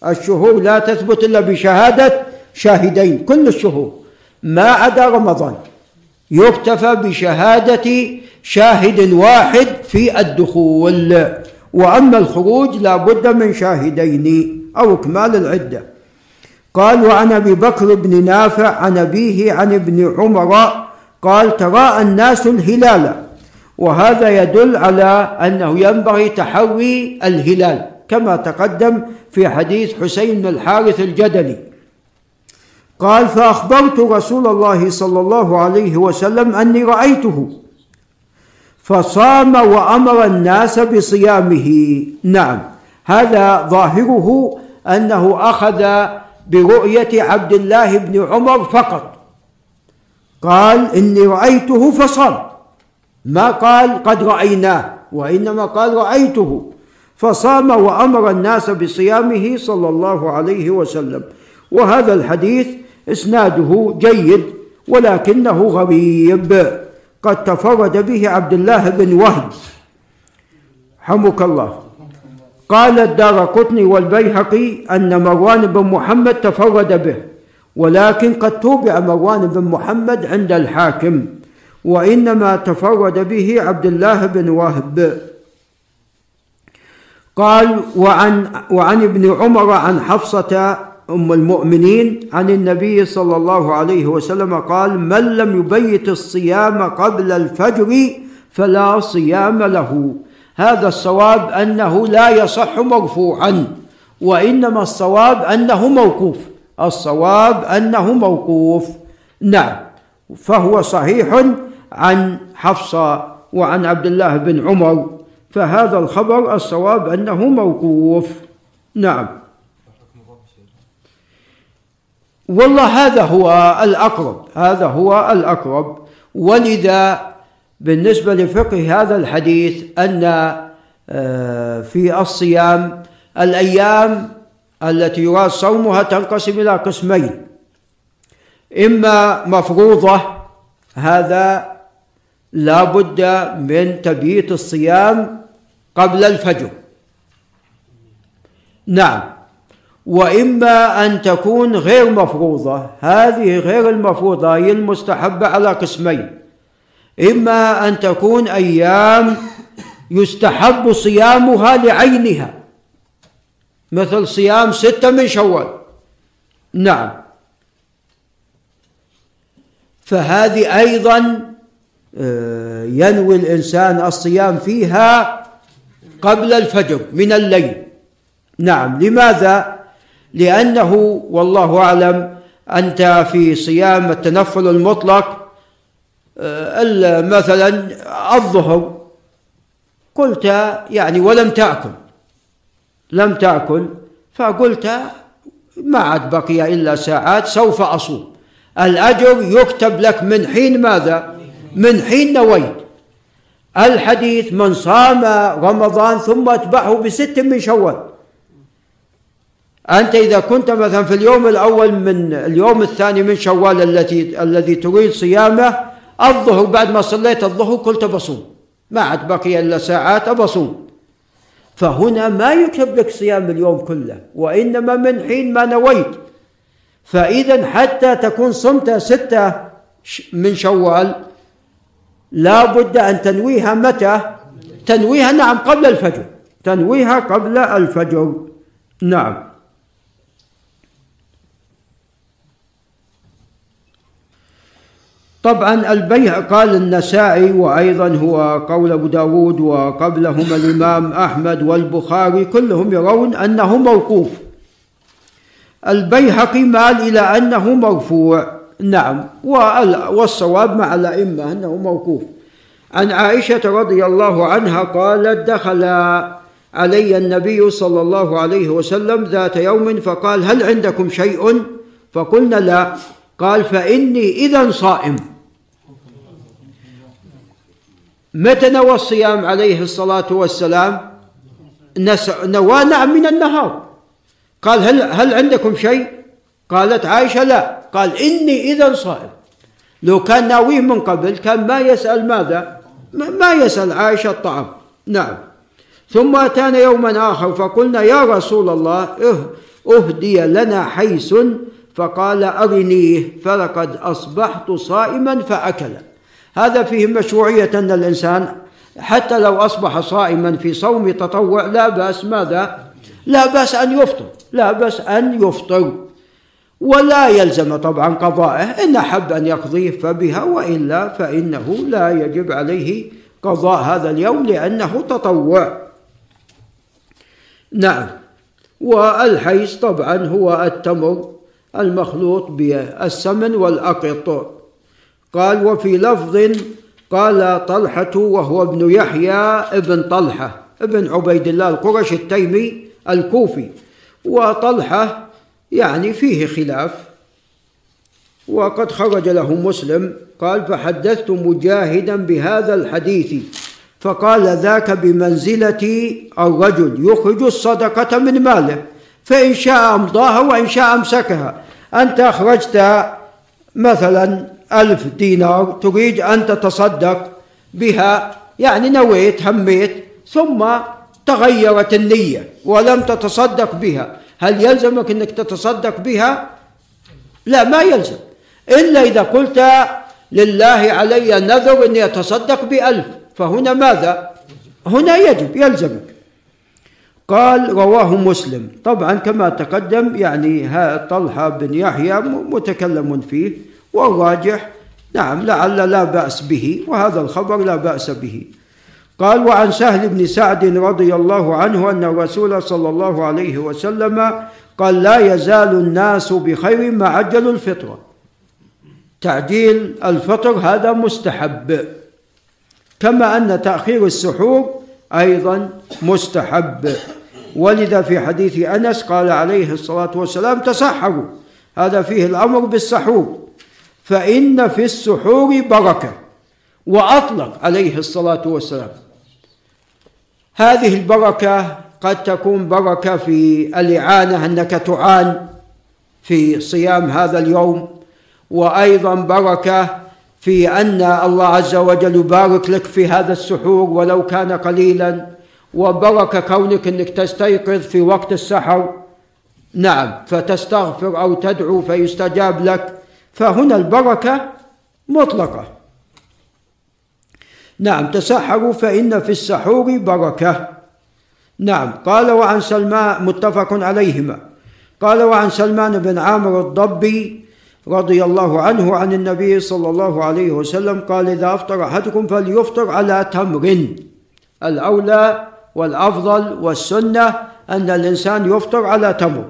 الشهور لا تثبت إلا بشهادة شاهدين. كل الشهور ما عدا رمضان. يكتفى بشهادة شاهد واحد في الدخول. وأما الخروج لا بد من شاهدين أو إكمال العدة. قال وعن أبي بكر بن نافع عن أبيه عن ابن عمر قال تراءى الناس الهلال وهذا يدل على أنه ينبغي تحري الهلال كما تقدم في حديث حسين الحارث الجدلي. قال فأخبرت رسول الله صلى الله عليه وسلم أني رأيته. فصام وأمر الناس بصيامه. نعم. هذا ظاهره أنه أخذ برؤية عبد الله بن عمر فقط. قال إني رأيته فصام. ما قال قد رأيناه وإنما قال رأيته. فصام وأمر الناس بصيامه صلى الله عليه وسلم. وهذا الحديث إسناده جيد ولكنه غريب قد تفرد به عبد الله بن وهب. حمك الله. قال الدار قطني والبيهقي أن مروان بن محمد تفرد به ولكن قد توبع مروان بن محمد عند الحاكم وإنما تفرد به عبد الله بن وهب. قال وعن وعن ابن عمر عن حفصة أم المؤمنين عن النبي صلى الله عليه وسلم قال من لم يبيت الصيام قبل الفجر فلا صيام له. هذا الصواب أنه لا يصح مرفوعا وإنما الصواب أنه موقوف. الصواب أنه موقوف. نعم. فهو صحيح عن حفصة وعن عبد الله بن عمر فهذا الخبر الصواب أنه موقوف. نعم. والله هذا هو الأقرب هذا هو الأقرب. ولذا بالنسبة لفقه هذا الحديث أن آه، في الصيام الأيام التي يراد صومها تنقسم إلى قسمين. إما مفروضة هذا لا بد من تبييت الصيام قبل الفجر. نعم. واما أن تكون غير مفروضة هذه غير المفروضة هي المستحبة على قسمين. اما أن تكون أيام يستحب صيامها لعينها. مثل صيام ستة من شوال. نعم. فهذه أيضا آه، ينوي الإنسان الصيام فيها قبل الفجر من الليل. نعم. لماذا؟ لأنه والله أعلم أنت في صيام التنفل المطلق آه، مثلا الظهر. قلت يعني ولم تأكل لم تأكل فقلت ما عاد بقي إلا ساعات سوف أصوم. الأجر يكتب لك من حين ماذا؟ من حين نويت. الحديث من صام رمضان ثم أتبعه بست من شوال. أنت إذا كنت مثلا في اليوم الأول من اليوم الثاني من شوال التي الذي تريد صيامه الظهر بعد ما صليت الظهر قلت بصوم. ما عاد بقي إلا ساعات بصوم فهنا ما يكتب لك صيام اليوم كله وإنما من حين ما نويت. فإذا حتى تكون صمت ستة من شوال لا بد أن تنويها متى؟ تنويها نعم قبل الفجر. تنويها قبل الفجر. نعم. طبعا البيع قال النسائي وأيضا هو قول أبو داود وقبلهما الإمام أحمد والبخاري كلهم يرون أنه موقوف. البيهقي مال إلى أنه مرفوع. نعم والصواب مع الأئمة أنه موقوف. عن عائشة رضي الله عنها قالت دخل علي النبي صلى الله عليه وسلم ذات يوم فقال هل عندكم شيء؟ فقلنا لا. قال فإني إذا صائم. متى نوى الصيام عليه الصلاة والسلام؟ نوى نعم من النهار. قال هل, هل عندكم شيء؟ قالت عائشة لا. قال إني إذا صائم. لو كان ناويه من قبل كان ما يسأل ماذا؟ ما يسأل عائشة الطعام. نعم. ثم أتانا يوما آخر فقلنا يا رسول الله أهدي لنا حيس. فقال أرنيه فلقد أصبحت صائما فأكل هذا فيه مشروعية أن الإنسان حتى لو أصبح صائما في صوم تطوع لا بأس ماذا؟ لا بأس أن يفطر لا بأس أن يفطر. ولا يلزم طبعا قضائه إن أحب أن يقضيه فبها وإلا فإنه لا يجب عليه قضاء هذا اليوم لأنه تطوع. نعم. والحيس طبعا هو التمر المخلوط بالسمن والأقط. قال وفي لفظ قال طلحة وهو ابن يحيى ابن طلحة ابن عبيد الله القرش التيمي الكوفي. وطلحة يعني فيه خلاف. وقد خرج له مسلم قال فحدثت مجاهدا بهذا الحديث فقال ذاك بمنزلة الرجل يخرج الصدقة من ماله فإن شاء أمضاها وإن شاء أمسكها. أنت أخرجت مثلا ألف دينار تريد أن تتصدق بها يعني نويت هميت ثم تغيرت النية ولم تتصدق بها. هل يلزمك أنك تتصدق بها؟ لا ما يلزم. إلا إذا قلت لله علي نذر أني أتصدق بألف فهنا ماذا؟ هنا يجب يلزمك. قال رواه مسلم. طبعا كما تقدم يعني طلحة بن يحيى متكلم فيه. والراجح نعم لعل لا بأس به وهذا الخبر لا بأس به. قال وعن سهل بن سعد رضي الله عنه أن الرسول صلى الله عليه وسلم قال لا يزال الناس بخير ما عجلوا الفطرة. تعجيل الفطر هذا مستحب كما أن تأخير السحور أيضا مستحب. ولذا في حديث أنس قال عليه الصلاة والسلام تسحروا. هذا فيه الأمر بالسحور. فإن في السحور بركة. وأطلق عليه الصلاة والسلام. هذه البركة قد تكون بركة في الإعانة أنك تعان في صيام هذا اليوم. وأيضا بركة في أن الله عز وجل يبارك لك في هذا السحور ولو كان قليلا. وبركة كونك أنك تستيقظ في وقت السحر. نعم فتستغفر أو تدعو فيستجاب لك. فهنا البركة مطلقة. نعم تسحروا فإن في السحور بركة. نعم قال وعن سلمان متفق عليهما. قال وعن سلمان بن عامر الضبي رضي الله عنه عن النبي صلى الله عليه وسلم قال إذا أفطر أحدكم فليفطر على تمر. الأولى والأفضل والسنة أن الإنسان يفطر على تمر.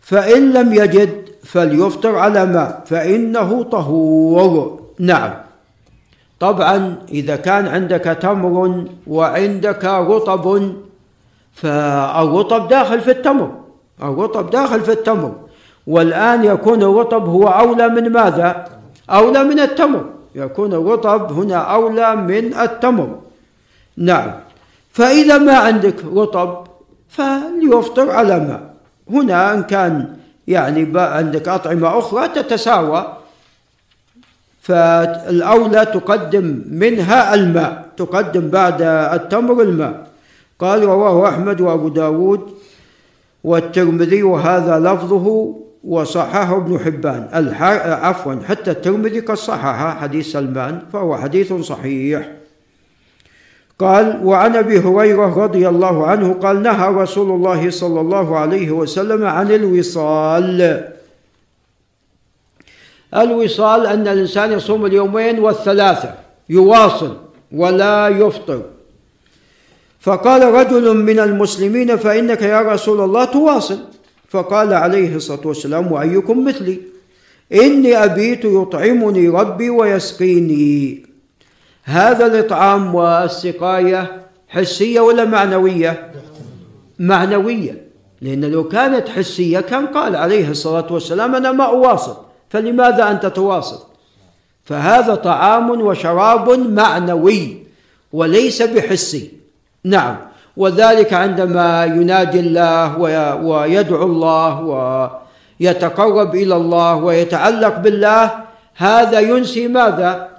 فإن لم يجد فليفطر على ماء فإنه طهور. نعم. طبعا إذا كان عندك تمر وعندك رطب فالرطب داخل في التمر الرطب داخل في التمر. والآن يكون الرطب هو أولى من ماذا؟ أولى من التمر. يكون الرطب هنا أولى من التمر. نعم. فإذا ما عندك رطب فليفطر على ماء. هنا إن كان يعني عندك أطعمة أخرى تتساوى. فالأولى تقدم منها الماء تقدم بعد التمر الماء. قال رواه أحمد وأبو داود والترمذي وهذا لفظه وصححه ابن حبان. عفوا حتى الترمذي قد صحح حديث سلمان فهو حديث صحيح. قال وعن أبي هريرة رضي الله عنه قال نهى رسول الله صلى الله عليه وسلم عن الوصال. الوصال أن الإنسان يصوم اليومين والثلاثة يواصل ولا يفطر. فقال رجل من المسلمين فإنك يا رسول الله تواصل. فقال عليه الصلاة والسلام وأيكم مثلي؟ إني أبيت يطعمني ربي ويسقيني. هذا الإطعام والسقاية حسية ولا معنوية؟ معنوية لأن لو كانت حسية كان قال عليه الصلاة والسلام أنا ما أواصل فلماذا أنت تواصل؟ فهذا طعام وشراب معنوي وليس بحسي. نعم وذلك عندما ينادي الله ويدعو الله ويتقرب إلى الله ويتعلق بالله هذا ينسي ماذا؟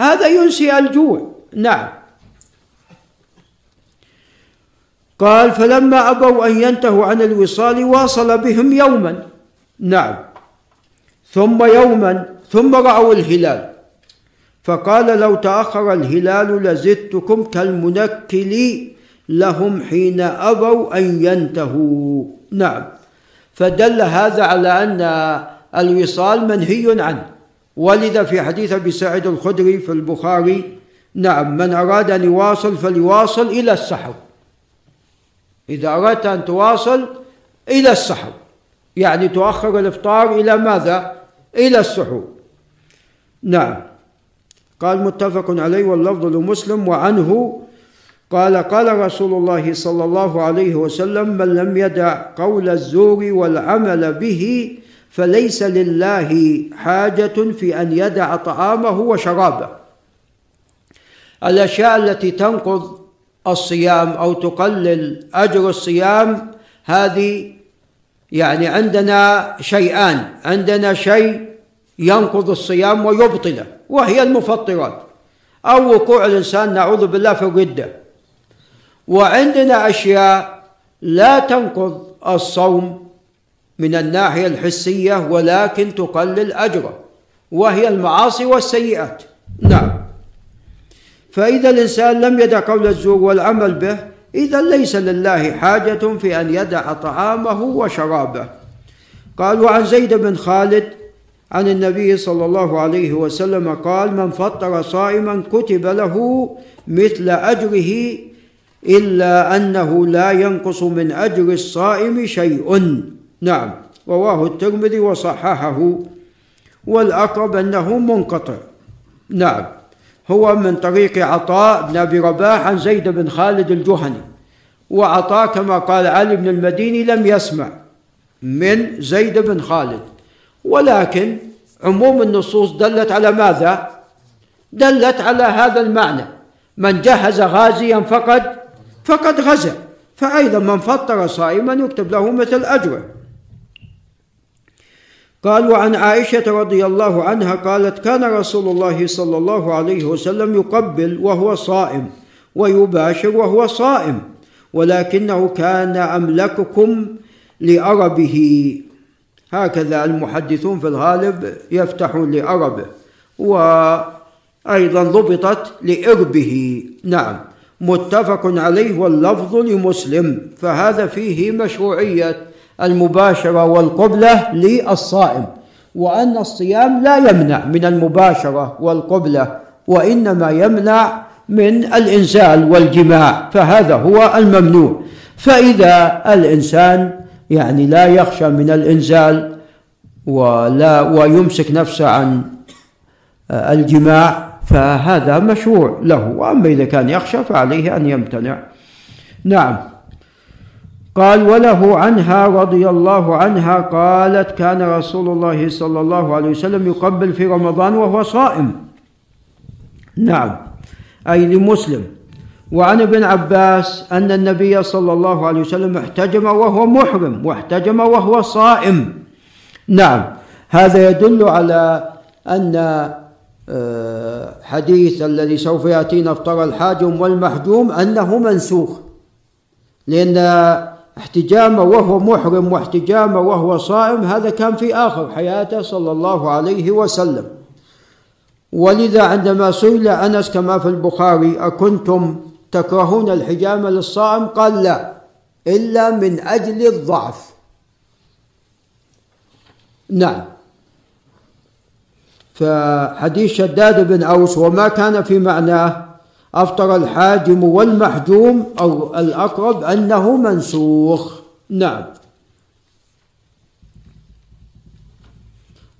هذا ينسي الجوع. نعم. قال فلما أبوا أن ينتهوا عن الوصال واصل بهم يوما. نعم. ثم يوما ثم رأوا الهلال. فقال لو تأخر الهلال لزدتكم كالمنكل لهم حين أبوا أن ينتهوا. نعم. فدل هذا على أن الوصال منهي عنه. ولذا في حديث أبي سعيد الخدري في البخاري نعم من أراد أن يواصل فليواصل إلى السحر. إذا أردت أن تواصل إلى السحر يعني تؤخر الإفطار إلى ماذا؟ إلى السحور. نعم. قال متفق عليه واللفظ لمسلم وعنه قال قال رسول الله صلى الله عليه وسلم من لم يدع قول الزور والعمل به فليس لله حاجة في أن يدع طعامه وشرابه. الأشياء التي تنقض الصيام أو تقلل أجر الصيام هذه يعني عندنا شيئان. عندنا شيء ينقض الصيام ويبطله وهي المفطرات. أو وقوع الإنسان نعوذ بالله في الردة. وعندنا أشياء لا تنقض الصوم من الناحية الحسية ولكن تقلل أجره. وهي المعاصي والسيئات. نعم. فإذا الإنسان لم يدع قول الزور والعمل به إذا ليس لله حاجة في أن يدع طعامه وشرابه. قال وعن زيد بن خالد عن النبي صلى الله عليه وسلم قال من فطر صائما كتب له مثل أجره إلا أنه لا ينقص من أجر الصائم شيء. نعم رواه الترمذي وصححه والأقرب أنه منقطع. نعم هو من طريق عطاء بن أبي رباح عن زيد بن خالد الجهني وعطاء كما قال علي بن المديني لم يسمع من زيد بن خالد. ولكن عموم النصوص دلت على ماذا؟ دلت على هذا المعنى من جهز غازيا فقد فقد غزا فأيضا من فطر صائما يكتب له مثل أجره. قال وعن عائشة رضي الله عنها قالت كان رسول الله صلى الله عليه وسلم يقبل وهو صائم ويباشر وهو صائم ولكنه كان أملككم لأربه. هكذا المحدثون في الغالب يفتحون لاربه وأيضا ضبطت لإربه. نعم متفق عليه واللفظ لمسلم فهذا فيه مشروعية. المباشرة والقبلة للصائم وأن الصيام لا يمنع من المباشرة والقبلة وإنما يمنع من الإنزال والجماع فهذا هو الممنوع. فإذا الإنسان يعني لا يخشى من الإنزال ولا ويمسك نفسه عن الجماع فهذا مشروع له. وأما إذا كان يخشى فعليه أن يمتنع. نعم. قال وله عنها رضي الله عنها قالت كان رسول الله صلى الله عليه وسلم يقبل في رمضان وهو صائم. نعم. أي لمسلم. وعن ابن عباس أن النبي صلى الله عليه وسلم احتجم وهو محرم واحتجم وهو صائم. نعم. هذا يدل على أن آه، حديث الذي سوف يأتينا افطر الحاجم والمحجوم أنه منسوخ. لأن احتجامه وهو محرم واحتجامه وهو صائم هذا كان في آخر حياته صلى الله عليه وسلم. ولذا عندما سئل أنس كما في البخاري أكنتم تكرهون الحجامة للصائم؟ قال لا إلا من أجل الضعف. نعم. فحديث شداد بن أوس وما كان في معناه أفطر الحاجم والمحجوم أو الأقرب أنه منسوخ. نعم.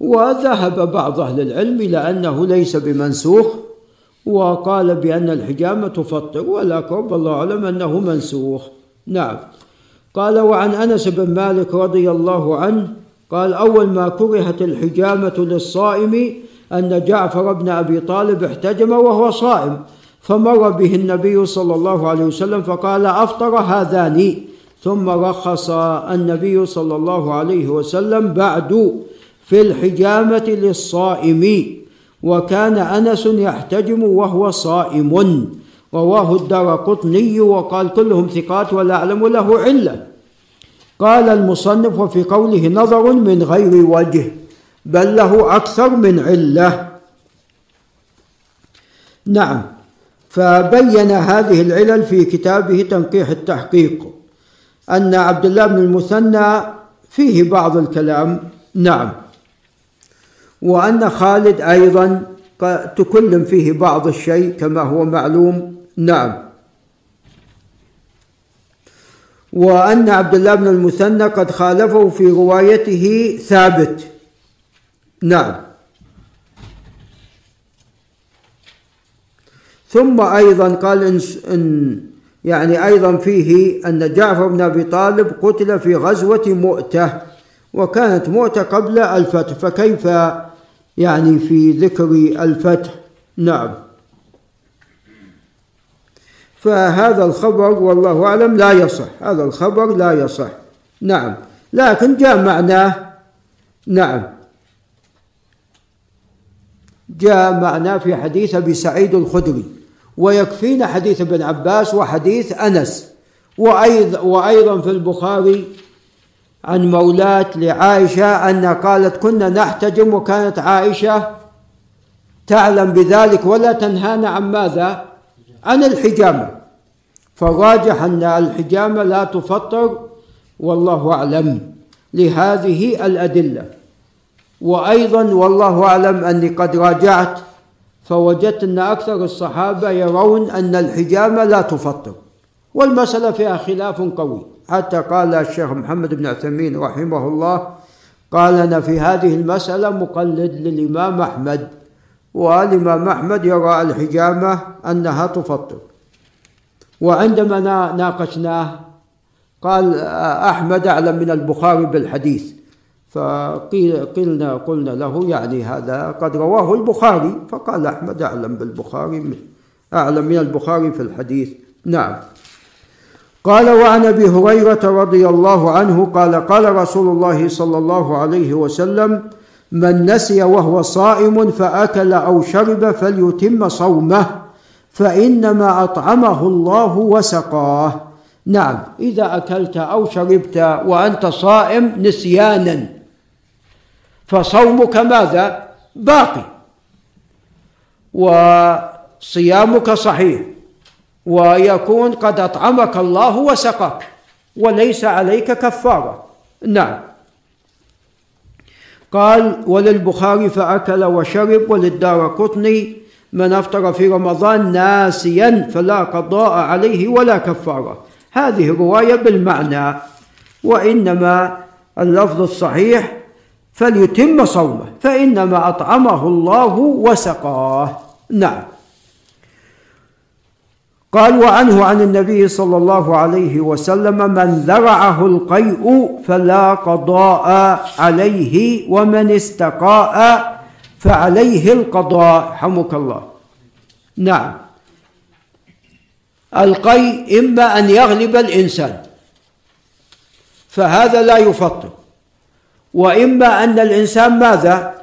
وذهب بعض أهل العلم إلى أنه ليس بمنسوخ وقال بأن الحجامة تفطر والأقرب الله أعلم أنه منسوخ. نعم. قال وعن أنس بن مالك رضي الله عنه قال أول ما كرهت الحجامة للصائم أن جعفر بن أبي طالب احتجم وهو صائم فمر به النبي صلى الله عليه وسلم فقال أفطر هذان. ثم رخص النبي صلى الله عليه وسلم بعد في الحجامة للصائم. وكان أنس يحتجم وهو صائم. رواه الدار قطني وقال كلهم ثقات ولا أعلم له علة قال المصنف وفي قوله نظر من غير وجه بل له أكثر من علة. نعم. فبين هذه العلل في كتابه تنقيح التحقيق. أن عبد الله بن المثنى فيه بعض الكلام. نعم. وأن خالد أيضا تكلم فيه بعض الشيء كما هو معلوم. نعم. وأن عبد الله بن المثنى قد خالفه في روايته ثابت. نعم. ثم أيضا قال إن, إن يعني أيضا فيه أن جعفر بن أبي طالب قتل في غزوة مؤتة وكانت مؤتة قبل الفتح فكيف يعني في ذكر الفتح؟ نعم. فهذا الخبر والله أعلم لا يصح هذا الخبر لا يصح. نعم. لكن جاء معناه نعم. جاء معناه في حديث أبي سعيد الخدري. ويكفينا حديث ابن عباس وحديث أنس. وأيضا وأيضا في البخاري عن مولاة لعائشة أن قالت كنا نحتجم وكانت عائشة تعلم بذلك ولا تنهانا عن ماذا؟ عن الحجامة. فالراجح أن الحجامة لا تفطر والله أعلم لهذه الأدلة. وأيضا والله أعلم أني قد راجعت فوجدت أن أكثر الصحابة يرون أن الحجامة لا تفطر. والمسألة فيها خلاف قوي. حتى قال الشيخ محمد بن عثيمين رحمه الله قال أنا في هذه المسألة مقلد للإمام أحمد والإمام أحمد يرى الحجامة أنها تفطر. وعندما ناقشناه قال أحمد أعلم من البخاري بالحديث. فقيل قلنا قلنا له يعني هذا قد رواه البخاري فقال أحمد أعلم بالبخاري أعلم من البخاري في الحديث. نعم. قال وعن أبي هريرة رضي الله عنه قال قال رسول الله صلى الله عليه وسلم من نسي وهو صائم فأكل أو شرب فليتم صومه فإنما أطعمه الله وسقاه. نعم. إذا أكلت أو شربت وأنت صائم نسيانا. فصومك ماذا؟ باقي. وصيامك صحيح. ويكون قد أطعمك الله وسقاك. وليس عليك كفارة. نعم. قال وللبخاري فأكل وشرب وللدار قطني. من أفطر في رمضان ناسيا فلا قضاء عليه ولا كفارة. هذه رواية بالمعنى. وإنما اللفظ الصحيح فليتم صومه فإنما أطعمه الله وسقاه. نعم. قال وعنه عن النبي صلى الله عليه وسلم من ذرعه القيء فلا قضاء عليه ومن استقاء فعليه القضاء. حمك الله. نعم. القيء إما أن يغلب الإنسان فهذا لا يفطر. وإما أن الإنسان ماذا؟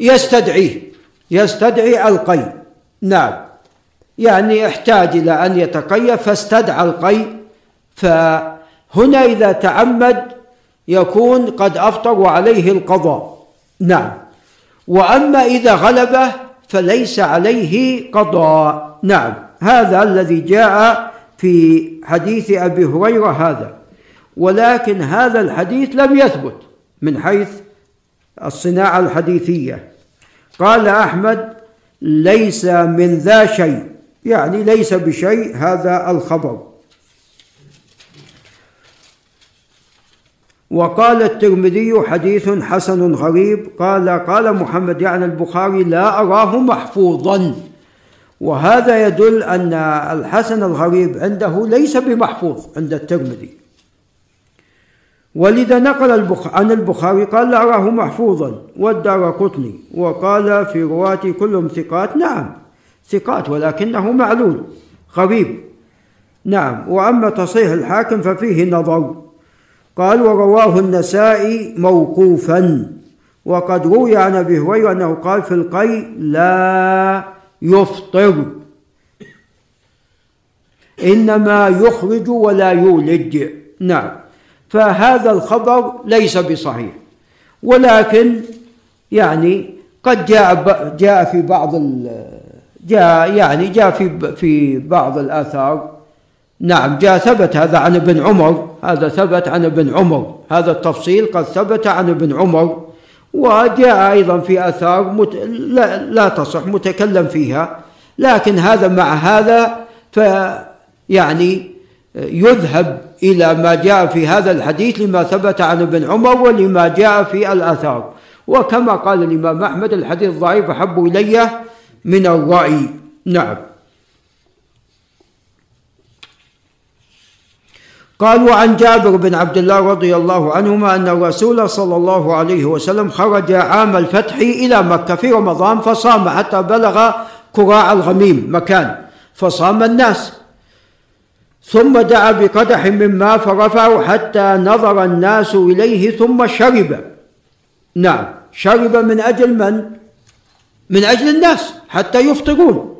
يستدعيه يستدعي القيء نعم. يعني احتاج إلى أن يتقي فاستدعى القي. فهنا إذا تعمد يكون قد أفطر وعليه القضاء. نعم. وأما إذا غلبه فليس عليه قضاء. نعم. هذا الذي جاء في حديث أبي هريرة هذا. ولكن هذا الحديث لم يثبت. من حيث الصناعة الحديثية. قال أحمد ليس من ذا شيء. يعني ليس بشيء هذا الخبر. وقال الترمذي حديث حسن غريب قال قال محمد يعني البخاري لا أراه محفوظا. وهذا يدل أن الحسن الغريب عنده ليس بمحفوظ عند الترمذي. ولذا نقل البخ... عن البخاري قال لا أراه محفوظا. والدار قطني. وقال في رواة كلهم ثقات. نعم ثقات ولكنه معلول غريب. نعم. وأما تصحيح الحاكم ففيه نظر. قال ورواه النسائي موقوفا. وقد روي عن أبي هريرة أنه قال في القي لا يفطر. إنما يخرج ولا يولج. نعم. فهذا الخبر ليس بصحيح. ولكن يعني قد جاء جاء في بعض جاء يعني جاء في في بعض الآثار. نعم جاء ثبت هذا عن ابن عمر. هذا ثبت عن ابن عمر. هذا التفصيل قد ثبت عن ابن عمر. وجاء أيضا في آثار مت... لا, لا تصح متكلم فيها. لكن هذا مع هذا فيعني يذهب إلى ما جاء في هذا الحديث لما ثبت عن ابن عمر ولما جاء في الآثار. وكما قال الإمام أحمد الحديث ضعيف أحب إلي من الرأي. نعم. قال وعن جابر بن عبد الله رضي الله عنهما أن الرسول صلى الله عليه وسلم خرج عام الفتح إلى مكة في رمضان فصام حتى بلغ كراع الغميم مكان فصام الناس. ثم دعا بقدح من ماء فرفعه حتى نظر الناس إليه ثم شرب. نعم شرب من أجل من؟ من أجل الناس حتى يفطرون.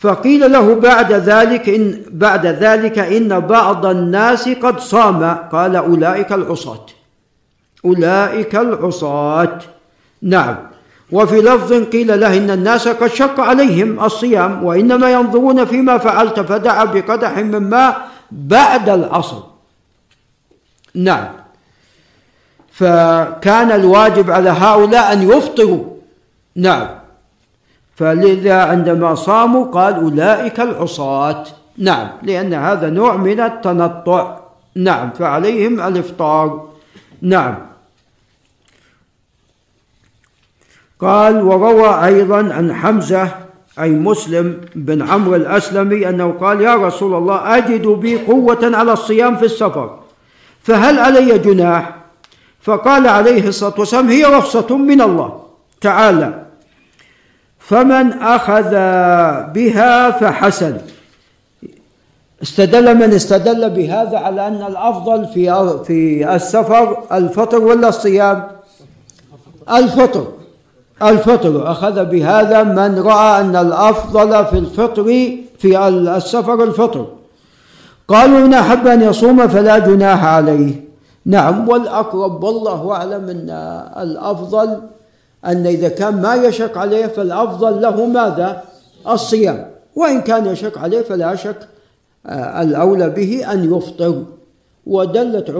فقيل له بعد ذلك إن بعد ذلك إن بعض الناس قد صام. قال أولئك العصاة. أولئك العصاة. نعم. وفي لفظ قيل له إن الناس قد شق عليهم الصيام وإنما ينظرون فيما فعلت فدعا بقدح من ماء بعد العصر. نعم. فكان الواجب على هؤلاء أن يفطروا. نعم. فلذا عندما صاموا قال أولئك العصاة. نعم. لأن هذا نوع من التنطع. نعم. فعليهم الإفطار. نعم. قال وروى أيضا عن حمزة أي مسلم بن عمرو الأسلمي أنه قال يا رسول الله أجد بي قوة على الصيام في السفر فهل علي جناح؟ فقال عليه الصلاة والسلام هي رخصة من الله. تعالى فمن أخذ بها فحسن. استدل من استدل بهذا على أن الأفضل في في السفر الفطر ولا الصيام؟ الفطر. الفطر. أخذ بهذا من رأى أن الأفضل في الفطر في السفر الفطر. قالوا إن أحب أن يصوم فلا جناح عليه. نعم والأقرب والله أعلم أن الأفضل أن إذا كان ما يشك عليه فالأفضل له ماذا؟ الصيام. وإن كان يشك عليه فلا شك آه، الأولى به أن يفطر. ودلت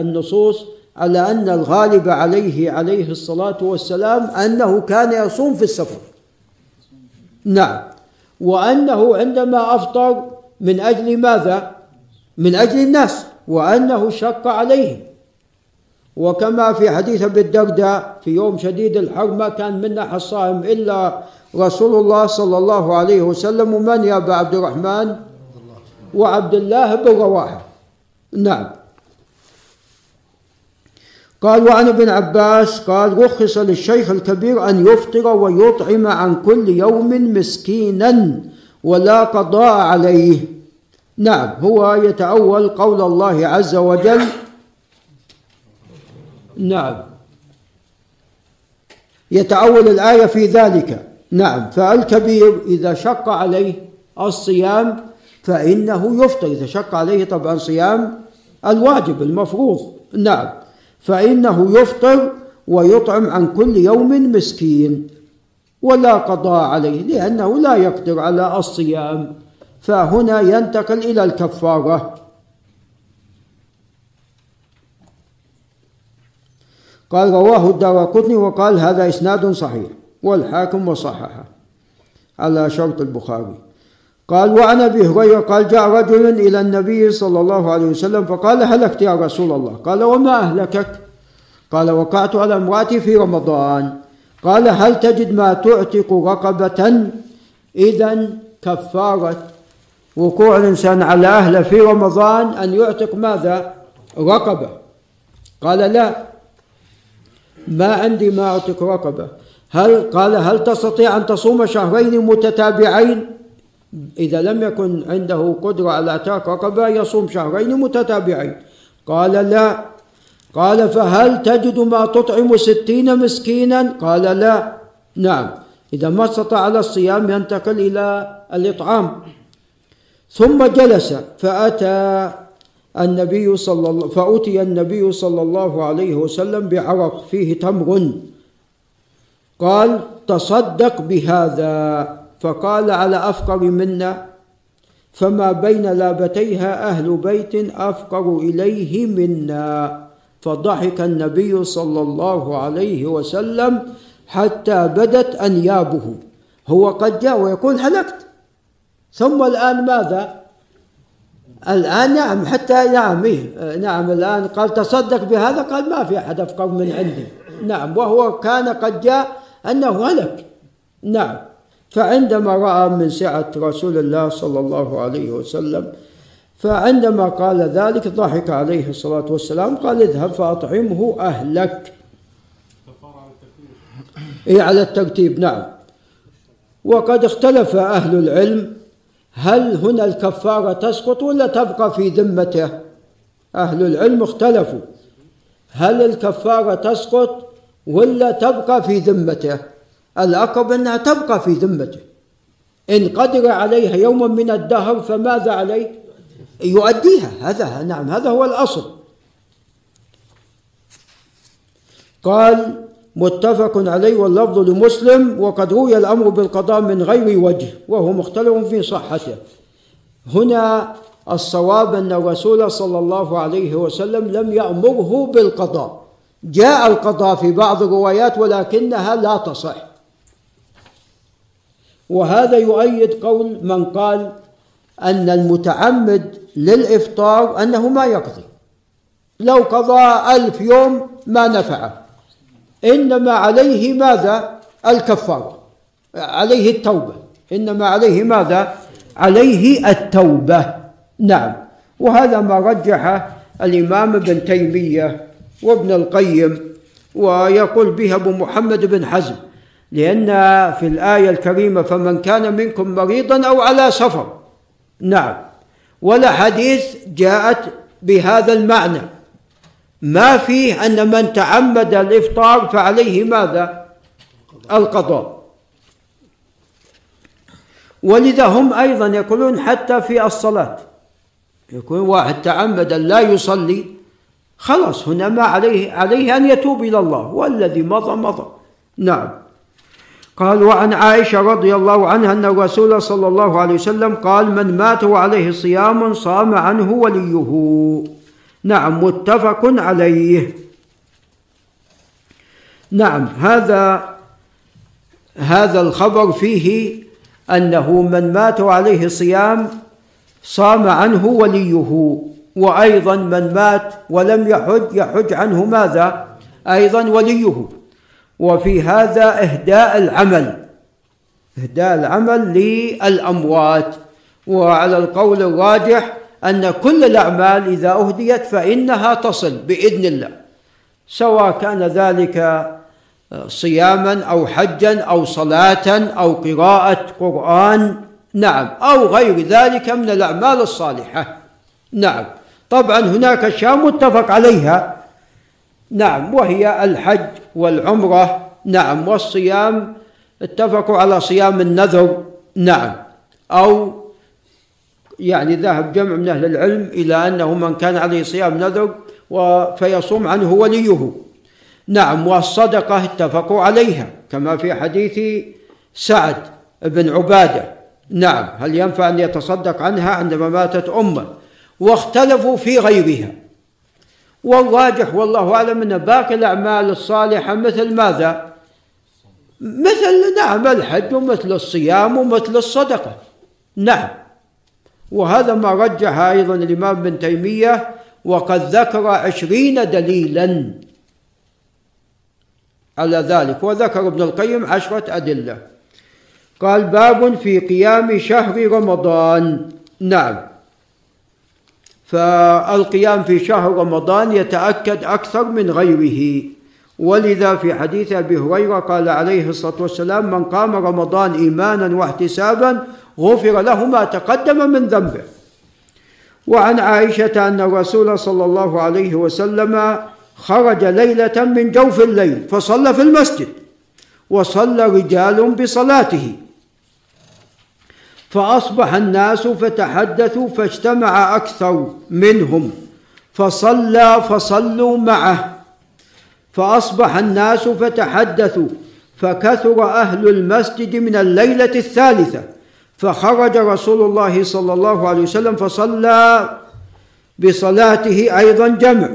النصوص على أن الغالب عليه عليه الصلاة والسلام أنه كان يصوم في السفر. نعم. وأنه عندما أفطر من أجل ماذا؟ من أجل الناس وأنه شق عليهم. وكما في حديث أبي الدرداء في يوم شديد الحر ما كان منا الصائم إلا رسول الله صلى الله عليه وسلم ومن يا أبا عبد الرحمن؟ وعبد الله بن رواحة. نعم. قال وعن ابن عباس قال رخص للشيخ الكبير أن يفطر ويطعم عن كل يوم مسكينا ولا قضاء عليه. نعم هو يتأول قول الله عز وجل. نعم. يتأول الآية في ذلك. نعم فالكبير إذا شق عليه الصيام فإنه يفطر. إذا شق عليه طبعا صيام الواجب المفروض. نعم. فإنه يفطر ويطعم عن كل يوم مسكين ولا قضاء عليه لأنه لا يقدر على الصيام. فهنا ينتقل إلى الكفارة. قال رواه الدار قطني وقال هذا إسناد صحيح والحاكم وصححه على شرط البخاري. قال وعن أبي هريرة قال جاء رجل إلى النبي صلى الله عليه وسلم فقال هلكت يا رسول الله؟ قال وما أهلكك؟ قال وقعت على امرأتي في رمضان. قال هل تجد ما تعتق رقبة؟ اذا كفارة وقوع الإنسان على اهله في رمضان أن يعتق ماذا؟ رقبة. قال لا ما عندي ما أعطيك رقبة. هل؟ قال هل تستطيع أن تصوم شهرين متتابعين؟ إذا لم يكن عنده قدرة على اعتاق رقبة يصوم شهرين متتابعين. قال لا. قال فهل تجد ما تطعم ستين مسكينا؟ قال لا. نعم. إذا ما استطاع على الصيام ينتقل إلى الإطعام. ثم جلس فأتى النبي صلى الله فأتي النبي صلى الله عليه وسلم بعرق فيه تمر. قال تصدق بهذا. فقال على أفقر منا فما بين لابتيها أهل بيت أفقر إليه منا. فضحك النبي صلى الله عليه وسلم حتى بدت أنيابه. هو قد جاء ويقول هلكت. ثم الآن ماذا؟ الآن نعم حتى نعم إيه نعم الآن قال تصدق بهذا؟ قال ما في أحد أفقر من عندي. نعم وهو كان قد جاء أنه هلك. نعم. فعندما رأى من سعة رسول الله صلى الله عليه وسلم فعندما قال ذلك ضحك عليه الصلاة والسلام قال اذهب فأطعمه أهلك. إيه على الترتيب نعم. وقد اختلف أهل العلم هل هنا الكفارة تسقط ولا تبقى في ذمته. أهل العلم اختلفوا. هل الكفارة تسقط ولا تبقى في ذمته؟ الأقرب أنها تبقى في ذمته إن قدر عليها يوما من الدهر فماذا عليه يؤديها. هذا نعم هذا هو الأصل. قال متفق عليه واللفظ لمسلم وقد روي الأمر بالقضاء من غير وجه وهو مختلف في صحته. هنا الصواب أن الرسول صلى الله عليه وسلم لم يأمره بالقضاء. جاء القضاء في بعض الروايات ولكنها لا تصح. وهذا يؤيد قول من قال أن المتعمد للإفطار أنه ما يقضي. لو قضى ألف يوم ما نفعه. إنما عليه ماذا؟ الكفارة. عليه التوبة. إنما عليه ماذا؟ عليه التوبة. نعم. وهذا ما رجح الإمام ابن تيمية وابن القيم ويقول به أبو محمد بن حزم. لأن في الآية الكريمة فمن كان منكم مريضا أو على سفر. نعم. ولا حديث جاءت بهذا المعنى. ما فيه أن من تعمد الإفطار فعليه ماذا؟ القضاء. ولذا هم أيضا يقولون حتى في الصلاة. يكون واحد تعمد لا يصلي خلاص هنا ما عليه عليه أن يتوب إلى الله. والذي مضى مضى. نعم. قال وعن عائشة رضي الله عنها أن الرسول صلى الله عليه وسلم قال من مات وعليه صيام صام عنه وليه. نعم متفق عليه. نعم هذا هذا الخبر فيه أنه من مات عليه صيام صام عنه وليه. وأيضا من مات ولم يحج يحج عنه ماذا؟ أيضا وليه. وفي هذا إهداء العمل. إهداء العمل للأموات. وعلى القول الراجح أن كل الأعمال إذا أهديت فإنها تصل بإذن الله. سواء كان ذلك صياما أو حجا أو صلاة أو قراءة قرآن. نعم. أو غير ذلك من الأعمال الصالحة. نعم. طبعا هناك أشياء متفق عليها. نعم. وهي الحج والعمرة نعم. والصيام اتفقوا على صيام النذر نعم. أو يعني ذهب جمع من أهل العلم إلى أنه من كان عليه صيام نذر فيصوم عنه وليه. نعم. والصدقة اتفقوا عليها كما في حديث سعد بن عبادة. نعم. هل ينفع أن يتصدق عنها عندما ماتت أمه؟ واختلفوا في غيرها. والراجح والله أعلم أن باقي الأعمال الصالحة مثل ماذا؟ مثل نعم الحج ومثل الصيام ومثل الصدقة. نعم. وهذا ما رجح أيضا الإمام ابن تيمية وقد ذكر عشرين دليلا على ذلك وذكر ابن القيم عشرة أدلة. قال باب في قيام شهر رمضان. نعم. فالقيام في شهر رمضان يتأكد أكثر من غيره. ولذا في حديث أبي هريرة قال عليه الصلاة والسلام من قام رمضان إيمانا واحتسابا غفر له ما تقدم من ذنبه. وعن عائشة أن الرسول صلى الله عليه وسلم خرج ليلة من جوف الليل فصلى في المسجد وصلى رجال بصلاته. فأصبح الناس فتحدثوا فاجتمع أكثر منهم فصلى فصلوا معه فأصبح الناس فتحدثوا فكثر أهل المسجد من الليلة الثالثة فخرج رسول الله صلى الله عليه وسلم فصلى بصلاته أيضا جمع.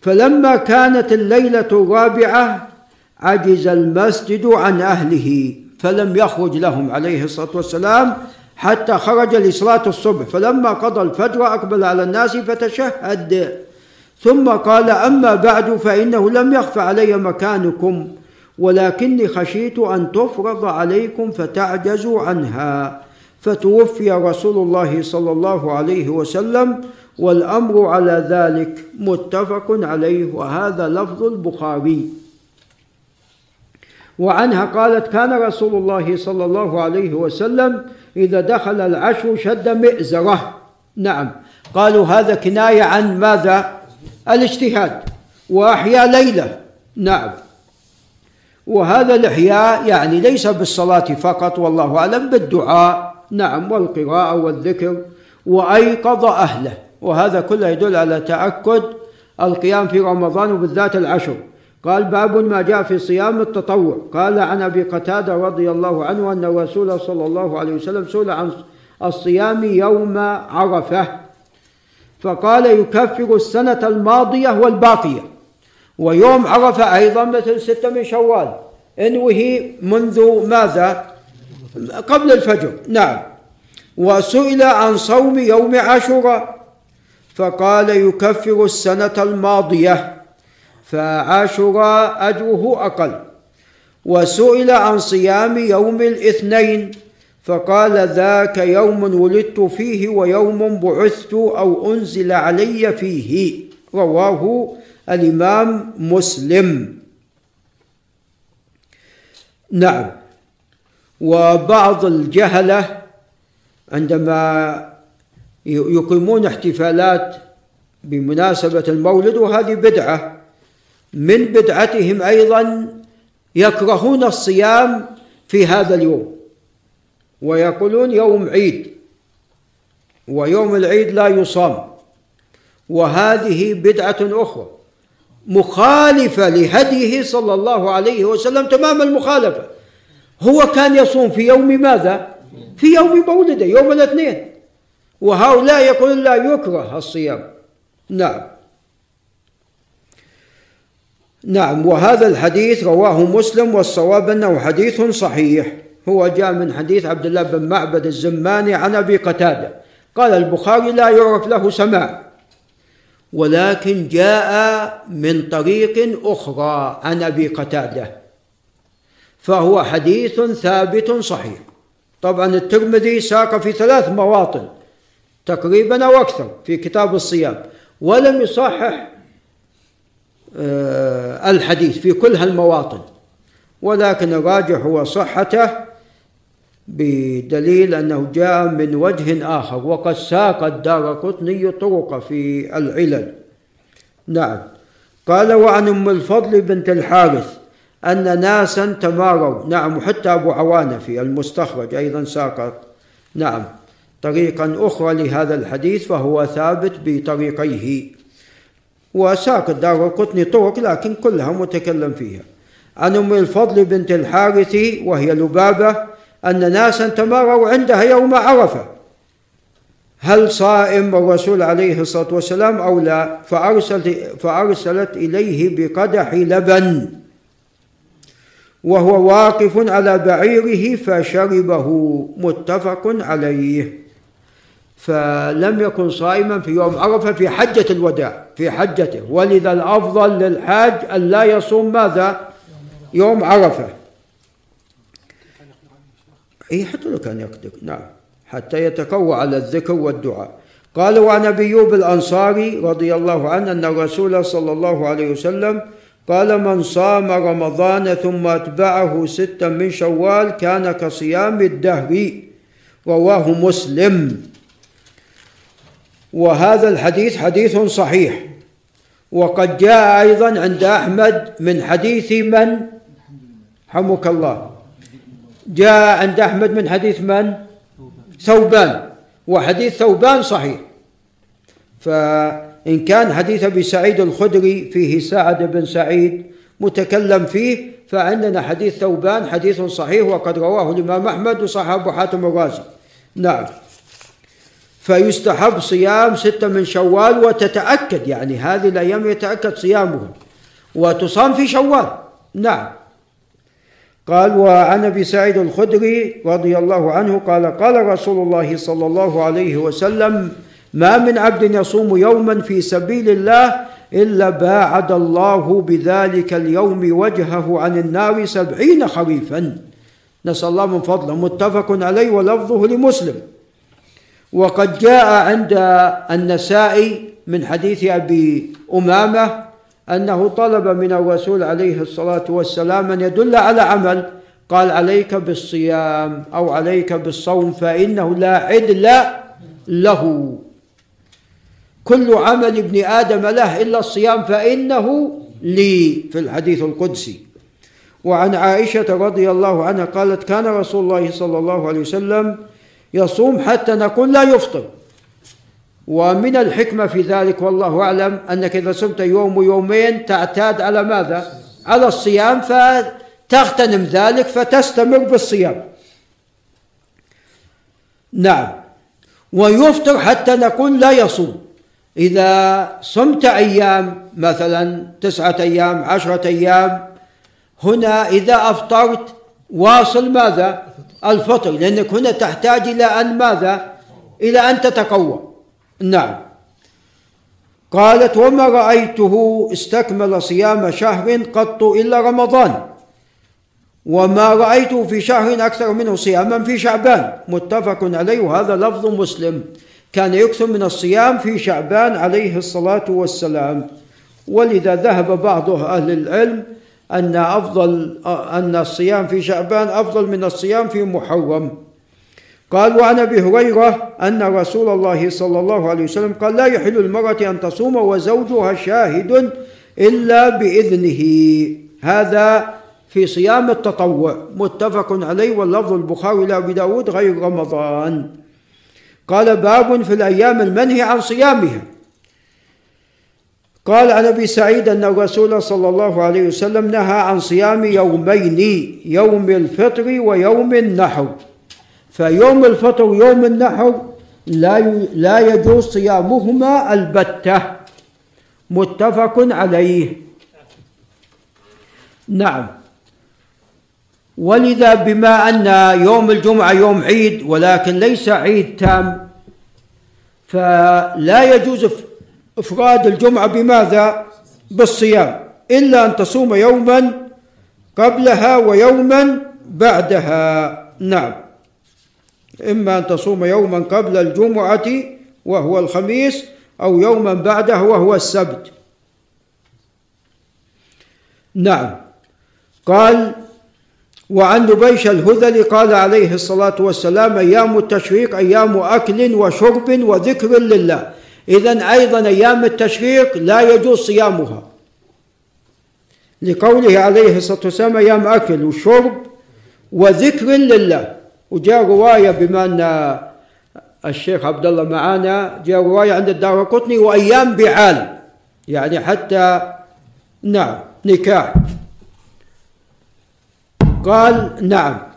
فلما كانت الليلة الرابعة عجز المسجد عن أهله. فلم يخرج لهم عليه الصلاة والسلام حتى خرج لصلاة الصبح. فلما قضى الفجر أقبل على الناس فتشهد. ثم قال أما بعد فإنه لم يخف علي مكانكم ولكني خشيت أن تفرض عليكم فتعجزوا عنها. فتوفي رسول الله صلى الله عليه وسلم والأمر على ذلك. متفق عليه. وهذا لفظ البخاري. وعنها قالت كان رسول الله صلى الله عليه وسلم إذا دخل العشر شد مئزرة. نعم. قالوا هذا كناية عن ماذا؟ الاجتهاد. وأحيا ليلة. نعم. وهذا الإحياء يعني ليس بالصلاة فقط والله أعلم بالدعاء. نعم. والقراءة والذكر. وأيقظ أهله. وهذا كله يدل على تأكد القيام في رمضان وبالذات العشر قال باب ما جاء في صيام التطوع. قال عن أبي قتادة رضي الله عنه أن الرسول صلى الله عليه وسلم سئل عن الصيام يوم عرفة. فقال يكفر السنة الماضية والباقية. ويوم عرفة أيضا مثل ستة من شوال. إنوه منذ ماذا؟ قبل الفجر. نعم. وسئل عن صوم يوم عاشوراء. فقال يكفر السنة الماضية. فعاشوراء أجره أقل. وسئل عن صيام يوم الاثنين فقال ذاك يوم ولدت فيه ويوم بعثت أو أنزل علي فيه. رواه الإمام مسلم. نعم. وبعض الجهلة عندما يقيمون احتفالات بمناسبة المولد وهذه بدعة. من بدعتهم أيضا يكرهون الصيام في هذا اليوم ويقولون يوم عيد ويوم العيد لا يصام. وهذه بدعة أخرى مخالفة لهديه صلى الله عليه وسلم تمام المخالفه هو كان يصوم في يوم ماذا؟ في يوم مولده يوم الاثنين. وهؤلاء يقولون لا يكره الصيام. نعم. نعم وهذا الحديث رواه مسلم والصواب أنه حديث صحيح. هو جاء من حديث عبد الله بن معبد الزماني عن أبي قتادة. قال البخاري لا يعرف له سماع ولكن جاء من طريق أخرى عن أبي قتادة فهو حديث ثابت صحيح. طبعا الترمذي ساق في ثلاث مواطن تقريبا أو أكثر في كتاب الصيام ولم يصحح الحديث في كل هالمواطن. ولكن الراجح هو صحته بدليل أنه جاء من وجه آخر وقد ساق الدار قطني طرق في العلل. نعم. قال وعن أم الفضل بنت الحارث أن ناسا تماروا. نعم حتى أبو عوانة في المستخرج أيضا ساق. نعم. طريقا أخرى لهذا الحديث فهو ثابت بطريقيه. وساق الدار القطني طرق لكن كلها متكلم فيها. عن أم الفضل بنت الحارث وهي لبابة أن ناسا تماروا عندها يوم عرفة. هل صائم الرسول عليه الصلاة والسلام أو لا؟ فأرسلت, فأرسلت إليه بقدح لبن. وهو واقف على بعيره فشربه متفق عليه. فلم يكن صائما في يوم عرفة في حجة الوداع في حجته ولذا الأفضل للحاج أن لا يصوم ماذا؟ يوم عرفة. أي حتى لو كان يقدر. نعم. حتى يتقوى على الذكر والدعاء. قال وعن أبي أيوب الأنصاري رضي الله عنه أن الرسول صلى الله عليه وسلم قال من صام رمضان ثم أتبعه ستا من شوال كان كصيام الدهر. رواه مسلم. وهذا الحديث حديث صحيح. وقد جاء أيضا عند أحمد من حديث من؟ حمك الله. جاء عند أحمد من حديث من؟ ثوبان. وحديث ثوبان صحيح. فإن كان حديث أبي سعيد الخدري فيه سعد بن سعيد متكلم فيه فعندنا حديث ثوبان حديث صحيح وقد رواه الإمام أحمد وصحابه حاتم الرازي. نعم. فيستحب صيام ستة من شوال وتتأكد يعني هذه الأيام يتأكد صيامه. وتصام في شوال. نعم. قال وعن أبي سعيد الخدري رضي الله عنه قال قال رسول الله صلى الله عليه وسلم ما من عبد يصوم يوما في سبيل الله إلا باعد الله بذلك اليوم وجهه عن النار سبعين خريفا. نسأل الله من فضله. متفق عليه ولفظه لمسلم. وقد جاء عند النسائي من حديث أبي أمامة أنه طلب من الرسول عليه الصلاة والسلام أن يدل على عمل. قال عليك بالصيام أو عليك بالصوم فإنه لا عدل له. كل عمل ابن آدم له إلا الصيام فإنه لي في الحديث القدسي. وعن عائشة رضي الله عنها قالت كان رسول الله صلى الله عليه وسلم يصوم حتى نقول لا يفطر ومن الحكمة في ذلك والله أعلم أنك إذا صمت يوم ويومين تعتاد على ماذا؟ على الصيام فتغتنم ذلك فتستمر بالصيام نعم ويفطر حتى نقول لا يصوم إذا صمت أيام مثلا تسعة أيام عشرة أيام هنا إذا أفطرت واصل ماذا؟ الفطر لأنك هنا تحتاج إلى أن ماذا؟ إلى أن تتقوى. نعم. قالت وما رأيته؟ استكمل صيام شهر قط إلا رمضان. وما رأيته في شهر أكثر منه صياما في شعبان. متفق عليه. وهذا لفظ مسلم. كان يكثر من الصيام في شعبان عليه الصلاة والسلام. ولذا ذهب بعض أهل العلم أن أفضل أن الصيام في شعبان أفضل من الصيام في محرم. قال وعن أبي هريرة أن رسول الله صلى الله عليه وسلم قال لا يحل المراه أن تصوم وزوجها شاهد إلا بإذنه. هذا في صيام التطوع متفق عليه واللفظ البخاري لأبي داود غير رمضان. قال باب في الأيام المنهي عن صيامها. قال عن أبي سعيد أن الرسول صلى الله عليه وسلم نهى عن صيام يومين يوم الفطر ويوم النحر فيوم الفطر ويوم النحر لا لا يجوز صيامهما البتة. متفق عليه. نعم. ولذا بما أن يوم الجمعة يوم عيد ولكن ليس عيد تام فلا يجوز إفراد الجمعة بماذا؟ بالصيام. إلا أن تصوم يوما قبلها ويوما بعدها. نعم. إما أن تصوم يوما قبل الجمعة وهو الخميس أو يوما بعده وهو السبت. نعم. قال وعن نبيش الهذلي قال عليه الصلاة والسلام أيام التشريق أيام أكل وشرب وذكر لله. إذا أيضا أيام التشريق لا يجوز صيامها. لقوله عليه الصلاة والسلام أيام أكل وشرب وذكر لله. وجاء رواية بما أن الشيخ عبد الله معانا جاء رواية عند الدار قطني وأيام بعال. يعني حتى نعم نكاح. قال نعم.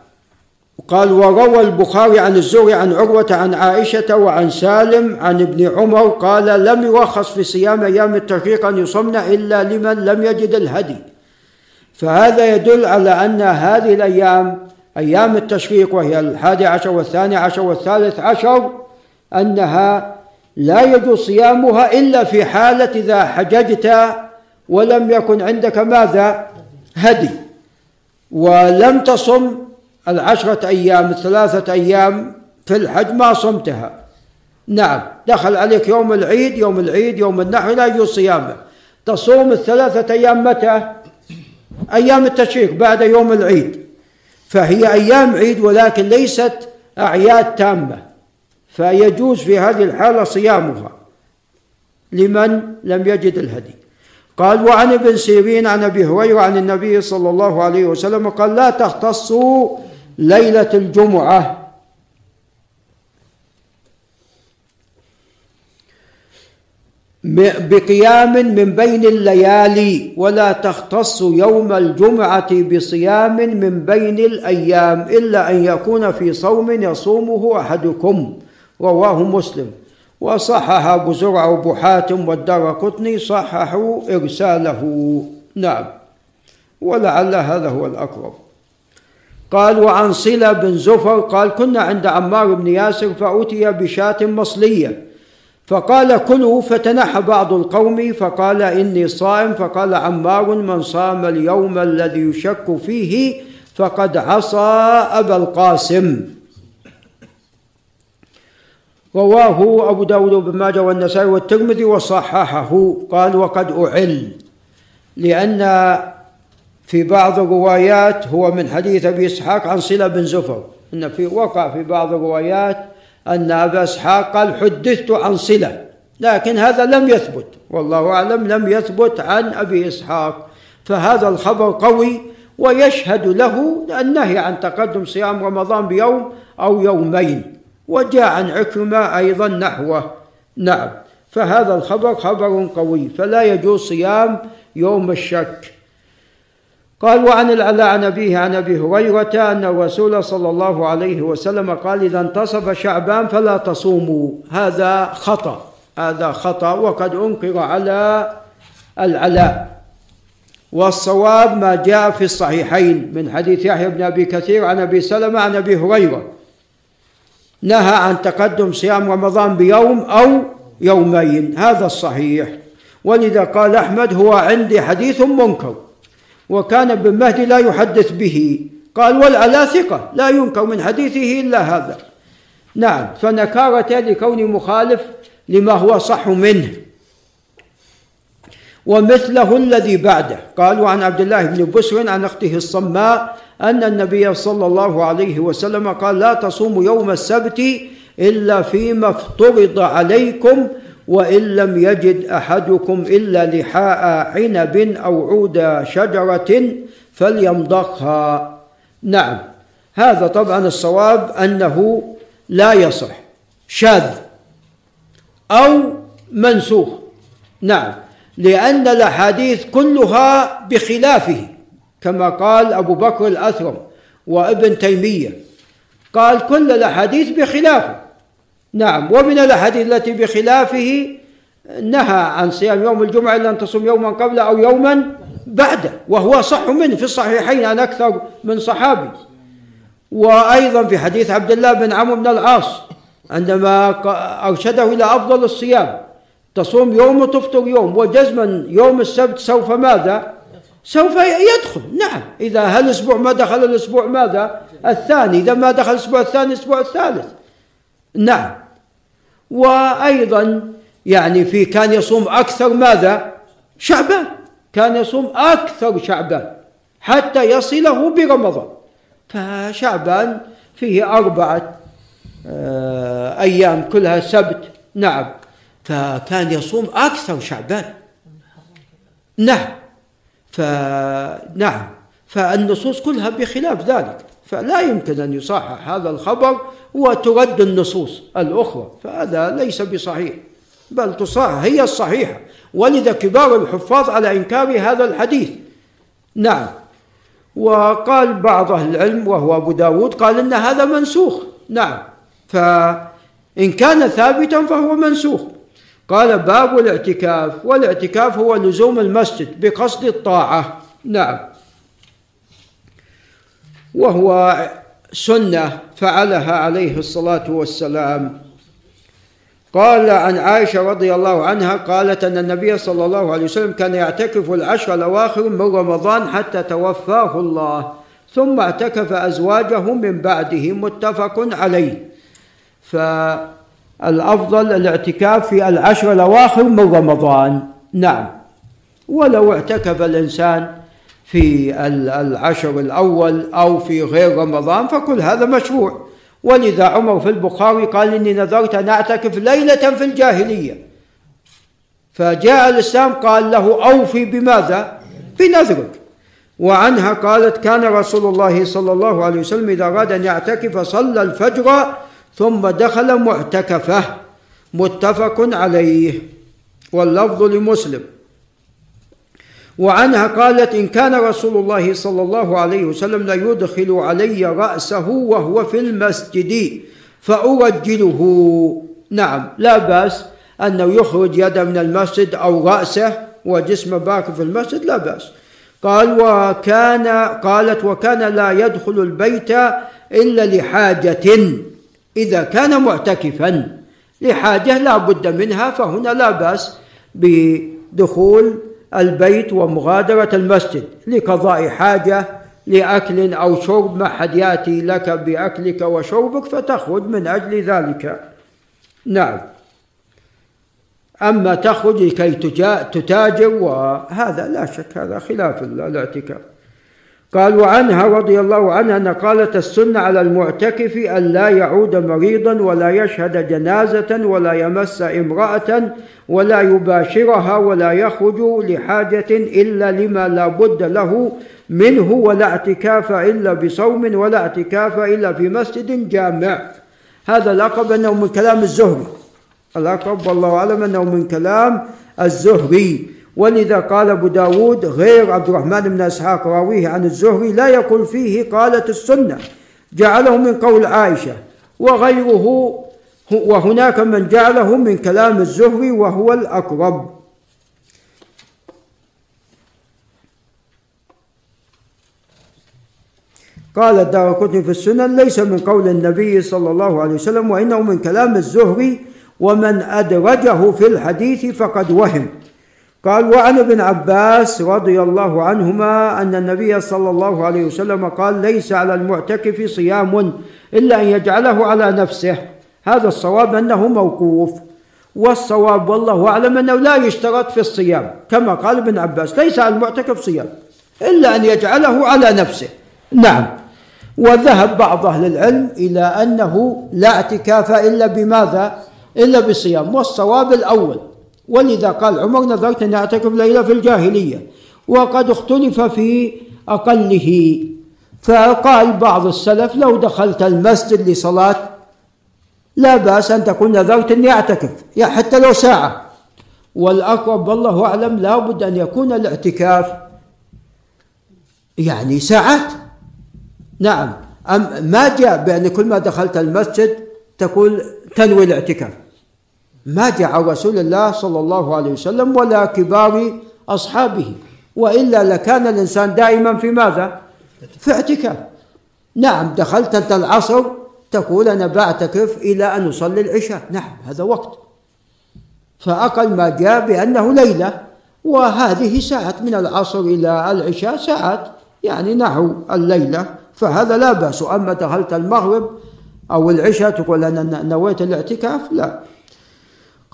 قال وروى البخاري عن الزهري عن عروة عن عائشة وعن سالم عن ابن عمر قال لم يرخص في صيام أيام التشريق أن يصمن إلا لمن لم يجد الهدي. فهذا يدل على أن هذه الأيام أيام التشريق وهي الحادي عشر والثاني عشر والثالث عشر أنها لا يجوز صيامها إلا في حالة إذا حججت ولم يكن عندك ماذا؟ هدي. ولم تصم العشرة أيام الثلاثة أيام في الحج ما صمتها. نعم دخل عليك يوم العيد يوم العيد يوم النحر لا يجوز صيامه تصوم الثلاثة أيام متى؟ أيام التشريق بعد يوم العيد. فهي أيام عيد ولكن ليست أعياد تامة. فيجوز في هذه الحالة صيامها. لمن لم يجد الهدي. قال وعن ابن سيرين عن أبي هريرة عن النبي صلى الله عليه وسلم قال لا تختصوا ليلة الجمعة. بقيام من بين الليالي ولا تختص يوم الجمعة بصيام من بين الأيام إلا أن يكون في صوم يصومه أحدكم. رواه مسلم. وصحح أبو زرع وأبو حاتم والدار قطني صححوا إرساله. نعم. ولعل هذا هو الأقرب. قال وعن صلة بن زفر قال كنا عند عمار بن ياسر فأتي بشاة مصلية. فقال كلوا فتنحى بعض القوم فقال إني صائم. فقال عمار من صام اليوم الذي يشك فيه فقد عصى أبا القاسم. رواه أبو داود بن ماجه والنسائي والترمذي وصححه. قال وقد أعل لأن في بعض الروايات هو من حديث أبي إسحاق عن صلة بن زفر أن في وقع في بعض الروايات أن أبا إسحاق قال حدثت عن صلة لكن هذا لم يثبت والله أعلم لم يثبت عن أبي إسحاق فهذا الخبر قوي ويشهد له النهي عن تقدم صيام رمضان بيوم أو يومين وجاء عن عكرمة أيضا نحوه. نعم فهذا الخبر خبر قوي فلا يجوز صيام يوم الشك. قال وعن العلاء عن أبيه عن أبي هريرة أن الرسول صلى الله عليه وسلم قال إذا انتصف شعبان فلا تصوموا. هذا خطأ هذا خطأ وقد أنكر على العلاء. والصواب ما جاء في الصحيحين من حديث يحيى بن أبي كثير عن أبي سلمة عن أبي هريرة. نهى عن تقدم صيام رمضان بيوم أو يومين. هذا الصحيح. ولذا قال أحمد هو عندي حديث منكر. وكان ابن مهدي لا يحدث به. قال والعلا ثقة لا ينكر من حديثه إلا هذا. نعم فنكارة لكون مخالف لما هو صح منه. ومثله الذي بعده. قالوا عن عبد الله بن بسر عن أخته الصماء أن النبي صلى الله عليه وسلم قال لا تصوموا يوم السبت إلا فيما افترض عليكم وإن لم يجد أحدكم إلا لحاء عنب أو عود شجرة فليمضخها نعم. هذا طبعا الصواب أنه لا يصح. شاذ أو منسوخ. نعم. لأن الأحاديث كلها بخلافه كما قال أبو بكر الأثرم وابن تيمية. قال كل الأحاديث بخلافه. نعم. ومن الأحاديث التي بخلافه نهى عن صيام يوم الجمعة إلا أن تصوم يوما قبل أو يوما بعده وهو صح منه في الصحيحين عن أكثر من صحابي. وأيضا في حديث عبد الله بن عمرو بن العاص عندما أرشده إلى أفضل الصيام تصوم يوم وتفطر يوم وجزما يوم السبت سوف ماذا؟ سوف يدخل. نعم. إذا هالأسبوع ما دخل الأسبوع ماذا؟ الثاني. إذا ما دخل الأسبوع الثاني الأسبوع الثالث. نعم. وأيضا يعني في كان يصوم أكثر ماذا؟ شعبان. كان يصوم أكثر شعبان حتى يصله برمضان. فشعبان فيه أربعة آه، أيام كلها سبت. نعم. فكان يصوم أكثر شعبان. نعم. فنعم فالنصوص كلها بخلاف ذلك. فلا يمكن أن يصحح هذا الخبر وترد النصوص الأخرى فهذا ليس بصحيح بل تصحح هي الصحيحة. ولذا كبار الحفاظ على إنكار هذا الحديث. نعم. وقال بعض أهل العلم وهو أبو داود قال إن هذا منسوخ. نعم. فإن كان ثابتا فهو منسوخ. قال باب الاعتكاف والاعتكاف هو لزوم المسجد بقصد الطاعة. نعم. وهو سنة فعلها عليه الصلاة والسلام. قال عن عائشة رضي الله عنها قالت أن النبي صلى الله عليه وسلم كان يعتكف العشر الأواخر من رمضان حتى توفاه الله ثم اعتكف أزواجه من بعده متفق عليه. فالأفضل الاعتكاف في العشر الأواخر من رمضان. نعم. ولو اعتكف الإنسان في العشر الأول أو في غير رمضان فكل هذا مشروع. ولذا عمر في البخاري قال إني نذرت أن أعتكف ليلة في الجاهلية. فجاء الإسلام قال له أوفي بماذا؟ بنذرك. وعنها قالت كان رسول الله صلى الله عليه وسلم إذا أراد أن يعتكف صلى الفجر ثم دخل معتكفه. متفق عليه. واللفظ لمسلم. وعنها قالت إن كان رسول الله صلى الله عليه وسلم ليدخل علي رأسه وهو في المسجد فأرجله. نعم لا بأس أنه يخرج يده من المسجد أو رأسه وجسمه باقي في المسجد لا بأس. قال وكان قالت وكان لا يدخل البيت إلا لحاجة إذا كان معتكفا. لحاجة لا بد منها فهنا لا بأس بدخول البيت ومغادرة المسجد لقضاء حاجة لأكل أو شرب ما حد يأتي لك بأكلك وشربك فتخرج من أجل ذلك. نعم. أما تخرج لكي تتاجر وهذا لا شك هذا خلاف الاعتكاف قال وعنها رضي الله عنها أن قالت السنة على المعتكف أن لا يعود مريضا ولا يشهد جنازة ولا يمس امرأة ولا يباشرها ولا يخرج لحاجة إلا لما لا بد له منه ولا اعتكاف إلا بصوم ولا اعتكاف إلا في مسجد جامع. هذا الأقرب أنه من كلام الزهري. الأقرب والله أعلم أنه من كلام الزهري. ولذا قال أبو داود غير عبد الرحمن بن إسحاق راويه عن الزهري لا يقول فيه قالت السنة جعله من قول عائشة وغيره وهناك من جعله من كلام الزهري وهو الأقرب. قال الدار في السنن ليس من قول النبي صلى الله عليه وسلم وإنه من كلام الزهري ومن أدرجه في الحديث فقد وهم. قال وعن ابن عباس رضي الله عنهما أن النبي صلى الله عليه وسلم قال ليس على المعتكف صيام إلا أن يجعله على نفسه. هذا الصواب أنه موقوف والصواب والله أعلم أنه لا يشترط في الصيام. كما قال ابن عباس ليس على المعتكف صيام إلا أن يجعله على نفسه. نعم. وذهب بعض أهل العلم إلى أنه لا اعتكاف إلا بماذا؟ إلا بصيام والصواب الأول ولذا قال عمر نذرت أن أعتكف ليلة في الجاهلية وقد اختلف في أقله. فقال بعض السلف لو دخلت المسجد لصلاة لا بأس أن تكون نذرت أني أعتكف يا حتى لو ساعة. والأقرب والله أعلم لا بد أن يكون الاعتكاف يعني ساعات. نعم أم ما جاء بأن كل ما دخلت المسجد تقول تنوي الاعتكاف. ما عن رسول الله صلى الله عليه وسلم ولا كبار أصحابه وإلا لكان الإنسان دائما في ماذا؟ في اعتكاف. نعم دخلت أنت العصر تقول أنا بعتكف إلى أن أصلي العشاء. نعم هذا وقت. فأقل ما جاء بأنه ليلة وهذه ساعات من العصر إلى العشاء ساعات يعني نحو الليلة. فهذا لا بأس. أما دخلت المغرب أو العشاء تقول أنا نويت الاعتكاف لا.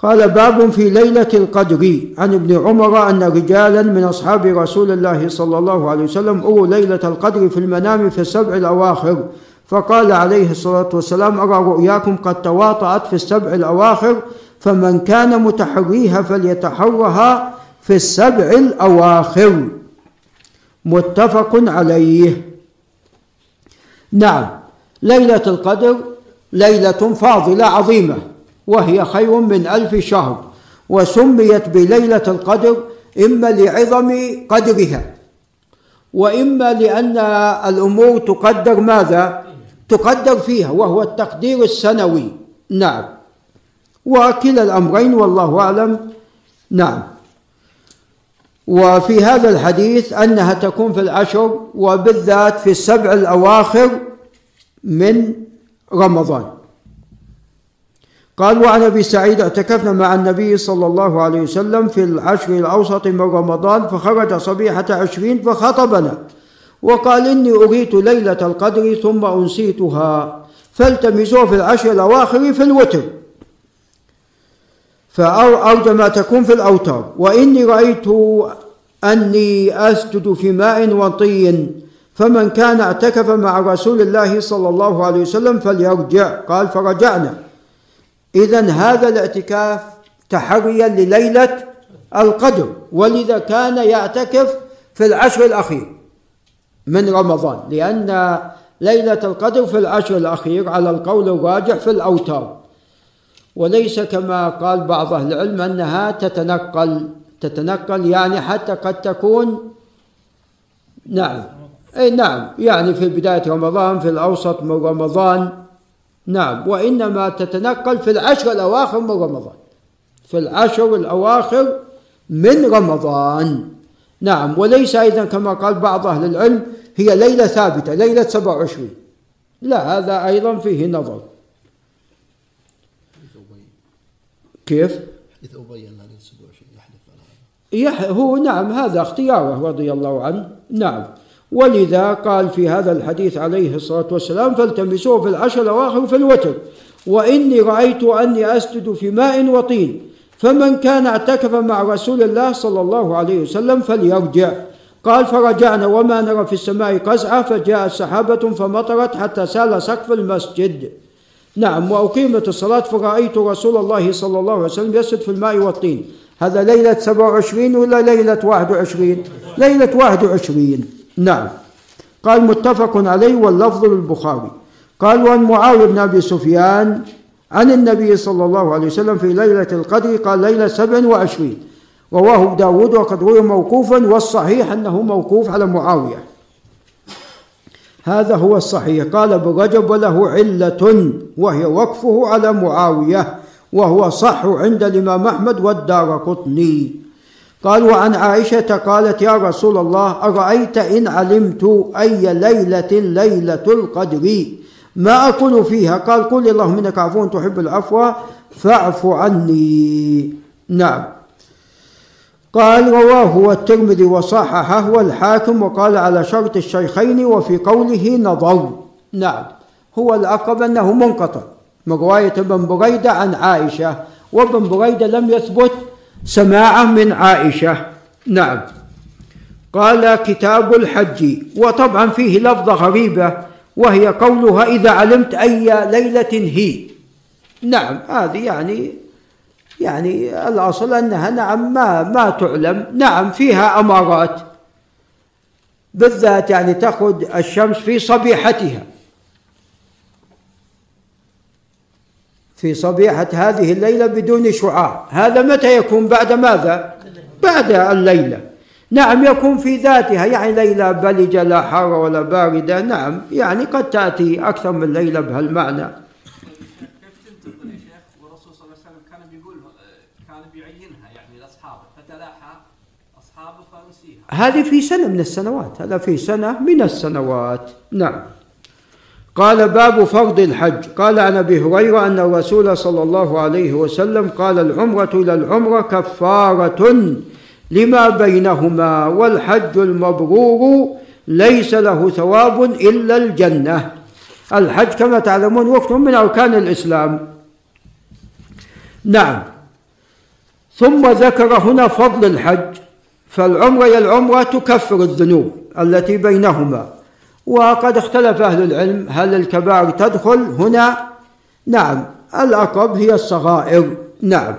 قال باب في ليلة القدر عن ابن عمر أن رجالا من أصحاب رسول الله صلى الله عليه وسلم أروا ليلة القدر في المنام في السبع الأواخر. فقال عليه الصلاة والسلام أرى رؤياكم قد تواطأت في السبع الأواخر فمن كان متحريها فليتحرها في السبع الأواخر. متفق عليه. نعم ليلة القدر ليلة فاضلة عظيمة. وهي خير من ألف شهر وسميت بليلة القدر إما لعظم قدرها وإما لأن الأمور تقدر ماذا؟ تقدر فيها وهو التقدير السنوي. نعم. وكلا الأمرين والله أعلم. نعم. وفي هذا الحديث أنها تكون في العشر وبالذات في السبع الأواخر من رمضان. قال وعن أبي سعيد اعتكفنا مع النبي صلى الله عليه وسلم في العشر الأوسط من رمضان فخرج صبيحة عشرين فخطبنا وقال إني اريت ليلة القدر ثم أنسيتها فالتمسوها في العشر الأواخر في الوتر. فأرجى ما تكون في الأوتار. وإني رأيت أني أسجد في ماء وطين فمن كان اعتكف مع رسول الله صلى الله عليه وسلم فليرجع. قال فرجعنا. إذا هذا الاعتكاف تحريا لليلة القدر ولذا كان يعتكف في العشر الأخير من رمضان لأن ليلة القدر في العشر الأخير على القول الراجح في الأوتار. وليس كما قال بعض أهل العلم أنها تتنقل تتنقل يعني حتى قد تكون نعم أي نعم يعني في بداية رمضان في الأوسط من رمضان. نعم. وإنما تتنقل في العشر الأواخر من رمضان. في العشر الأواخر من رمضان. نعم. وليس أيضا كما قال بعض أهل العلم هي ليلة ثابتة ليلة 27 لا هذا أيضا فيه نظر. كيف؟ حديث أبي أن على هذا هو نعم هذا اختياره رضي الله عنه. نعم. ولذا قال في هذا الحديث عليه الصلاة والسلام فالتمسوه في العشر الأواخر في الوتر وإني رأيت أني أسجد في ماء وطين فمن كان اعتكف مع رسول الله صلى الله عليه وسلم فليرجع. قال فرجعنا وما نرى في السماء قزعة فجاءت سحابة فمطرت حتى سال سقف المسجد. نعم وأقيمت الصلاة فرأيت رسول الله صلى الله عليه وسلم يسجد في الماء والطين. هذا ليلة 27 ولا ليلة 21 ليلة 21 نعم. قال متفق عليه واللفظ للبخاري. قال وعن معاوية بن أبي سفيان عن النبي صلى الله عليه وسلم في ليلة القدر قال ليلة 27 رواه داود وقد روي موقوفا والصحيح أنه موقوف على معاوية. هذا هو الصحيح. قال ابن رجب وله علة وهي وقفه على معاوية وهو صح عند الإمام أحمد والدار قطني. قال وعن عائشة قالت يا رسول الله أرأيت إن علمت أي ليلة ليلة القدر؟ ما أقول فيها؟ قال قل اللهم إنك عفو تحب العفو فاعف عني. نعم. قال رواه الترمذي وصححه والحاكم وقال على شرط الشيخين وفي قوله نظر. نعم. هو الأقرب أنه منقطع. من رواية ابن بريدة عن عائشة وابن بريدة لم يثبت سماعة من عائشة. نعم. قال كتاب الحج. وطبعا فيه لفظة غريبة وهي قولها إذا علمت أي ليلة هي. نعم هذه يعني يعني الأصل أنها نعم ما ما تعلم. نعم فيها أمارات. بالذات يعني تأخذ الشمس في صبيحتها. في صبيحة هذه الليلة بدون شعاع. هذا متى يكون؟ بعد ماذا؟ بعد الليلة. نعم يكون في ذاتها يعني ليلة بلجة لا حارة ولا باردة. نعم يعني قد تأتي أكثر من ليلة بهالمعنى. هذه في سنة من السنوات. هذا في سنة من السنوات. نعم. قال باب فرض الحج. قال عن أبي هريرة أن الرسول صلى الله عليه وسلم قال العمرة إلى العمرة كفارة لما بينهما والحج المبرور ليس له ثواب إلا الجنة. الحج كما تعلمون ركن من أركان الإسلام. نعم. ثم ذكر هنا فضل الحج. فالعمرة العمرة تكفر الذنوب التي بينهما. وقد اختلف أهل العلم هل الكبائر تدخل هنا؟ نعم الأقرب هي الصغائر. نعم.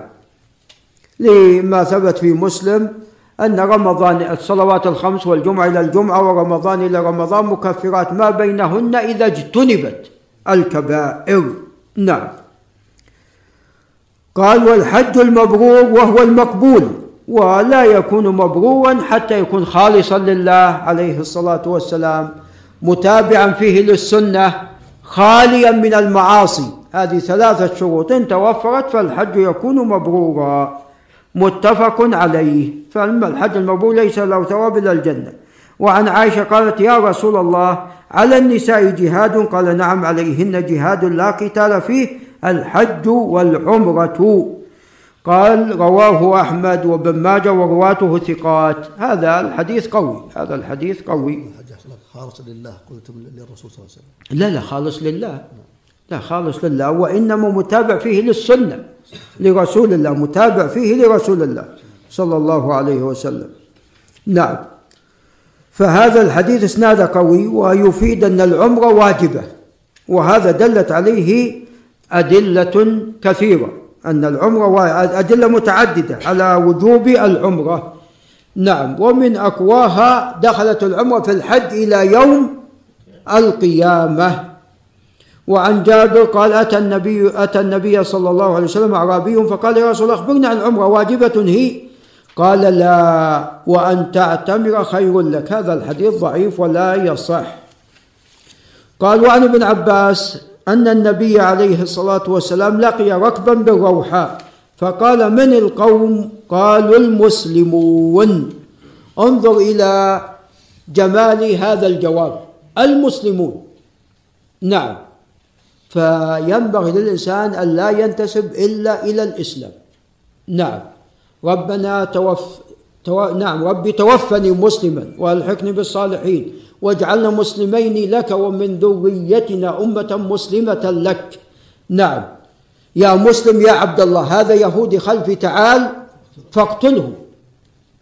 لما ثبت في مسلم أن رمضان الصلوات الخمس والجمعة إلى الجمعة ورمضان إلى رمضان مكفرات ما بينهن إذا اجتنبت الكبائر. نعم. قال والحج المبرور وهو المقبول ولا يكون مبرورا حتى يكون خالصا لله عليه الصلاة والسلام. متابعا فيه للسنة خاليا من المعاصي. هذه ثلاثة شروط. إن توفرت فالحج يكون مبرورا. متفق عليه. فالحج المبرور ليس له ثواب إلا الجنة. وعن عائشة قالت يا رسول الله على النساء جهاد. قال نعم عليهن جهاد لا قتال فيه الحج والعمرة. قال رواه أحمد وابن ماجه ورواته ثقات. هذا الحديث قوي. هذا الحديث قوي. خالص لله قلت للرسول صلى الله عليه وسلم. لا لا خالص لله. لا خالص لله. وإنما متابع فيه للسنة لرسول الله متابع فيه لرسول الله صلى الله عليه وسلم. نعم. فهذا الحديث إسناده قوي ويفيد أن العمرة واجبة وهذا دلت عليه أدلة كثيرة أن العمرة أدلة متعددة على وجوب العمرة. نعم. ومن أقواها دخلت العمرة في الحج إلى يوم القيامة. وعن جابر قال أتى النبي أتى النبي صلى الله عليه وسلم أعرابي فقال يا رسول الله أخبرنا عن العمرة واجبة هي؟ قال لا. وأن تعتمر خير لك. هذا الحديث ضعيف ولا يصح. قال وعن ابن عباس أن النبي عليه الصلاة والسلام لقي ركبا بالروحاء. فقال من القوم؟ قالوا المسلمون. انظر إلى جمال هذا الجواب. المسلمون. نعم. فينبغي للإنسان أن لا ينتسب إلا إلى الإسلام. نعم. ربنا توف تو... نعم. ربي توفني مسلما وألحقني بالصالحين واجعلنا مسلمين لك ومن ذريتنا أمة مسلمة لك. نعم. يا مسلم يا عبد الله هذا يهودي خلفي تعال فاقتله.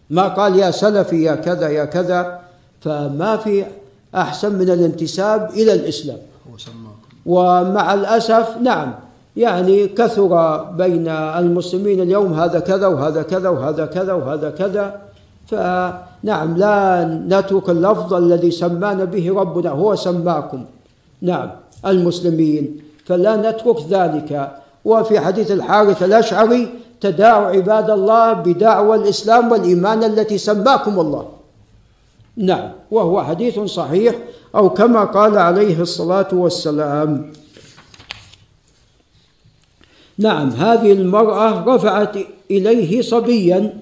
ما قال يا سلفي يا كذا يا كذا فما في أحسن من الانتساب إلى الإسلام. ومع الأسف نعم يعني كثر بين المسلمين اليوم هذا كذا وهذا كذا وهذا كذا وهذا كذا. فنعم لا نترك اللفظ الذي سمانا به ربنا هو سماكم. نعم المسلمين. فلا نترك ذلك. وفي حديث الحارث الأشعري تداعوا عباد الله بدعوى الإسلام والإيمان التي سماكم الله. نعم وهو حديث صحيح أو كما قال عليه الصلاة والسلام. نعم هذه المرأة رفعت إليه صبيا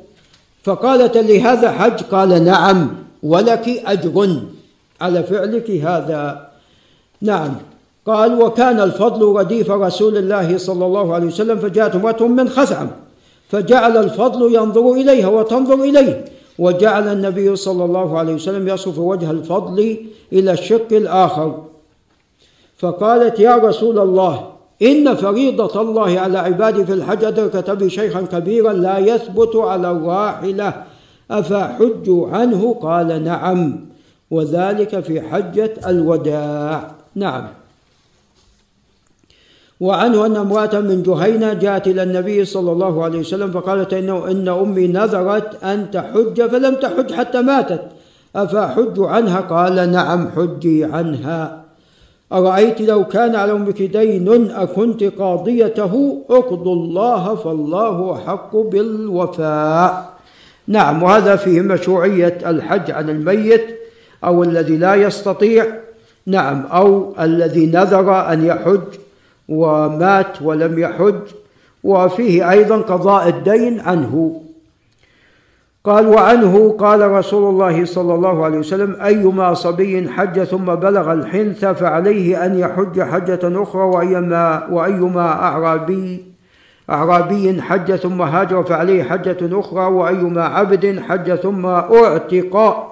فقالت لهذا حج؟ قال نعم ولك أجر. على فعلك هذا. نعم قال وكان الفضل رديف رسول الله صلى الله عليه وسلم فجاءت امرأة من خثعم فجعل الفضل ينظر إليها وتنظر إليه وجعل النبي صلى الله عليه وسلم يصف وجه الفضل إلى الشق الآخر. فقالت يا رسول الله إن فريضة الله على عبادي في الحج أدركت بي شيخا كبيرا لا يثبت على الراحلة أفحج عنه؟ قال نعم وذلك في حجة الوداع. نعم. وعنه أن امرأة من جهينة جاءت إلى النبي صلى الله عليه وسلم فقالت إنه إن أمي نذرت أن تحج فلم تحج حتى ماتت. أفحج عنها؟ قال نعم حجي عنها. أرأيت لو كان على أمك دين أكنت قاضيته؟ اقضوا الله فالله أحق بالوفاء. نعم وهذا فيه مشروعية الحج عن الميت أو الذي لا يستطيع. نعم أو الذي نذر أن يحج. ومات ولم يحج وفيه أيضا قضاء الدين عنه. قال وعنه قال رسول الله صلى الله عليه وسلم أيما صبي حج ثم بلغ الحنث فعليه أن يحج حجة أخرى وأيما, وأيما أعرابي أعرابي حج ثم هاجر فعليه حجة أخرى وأيما عبد حج ثم أعتق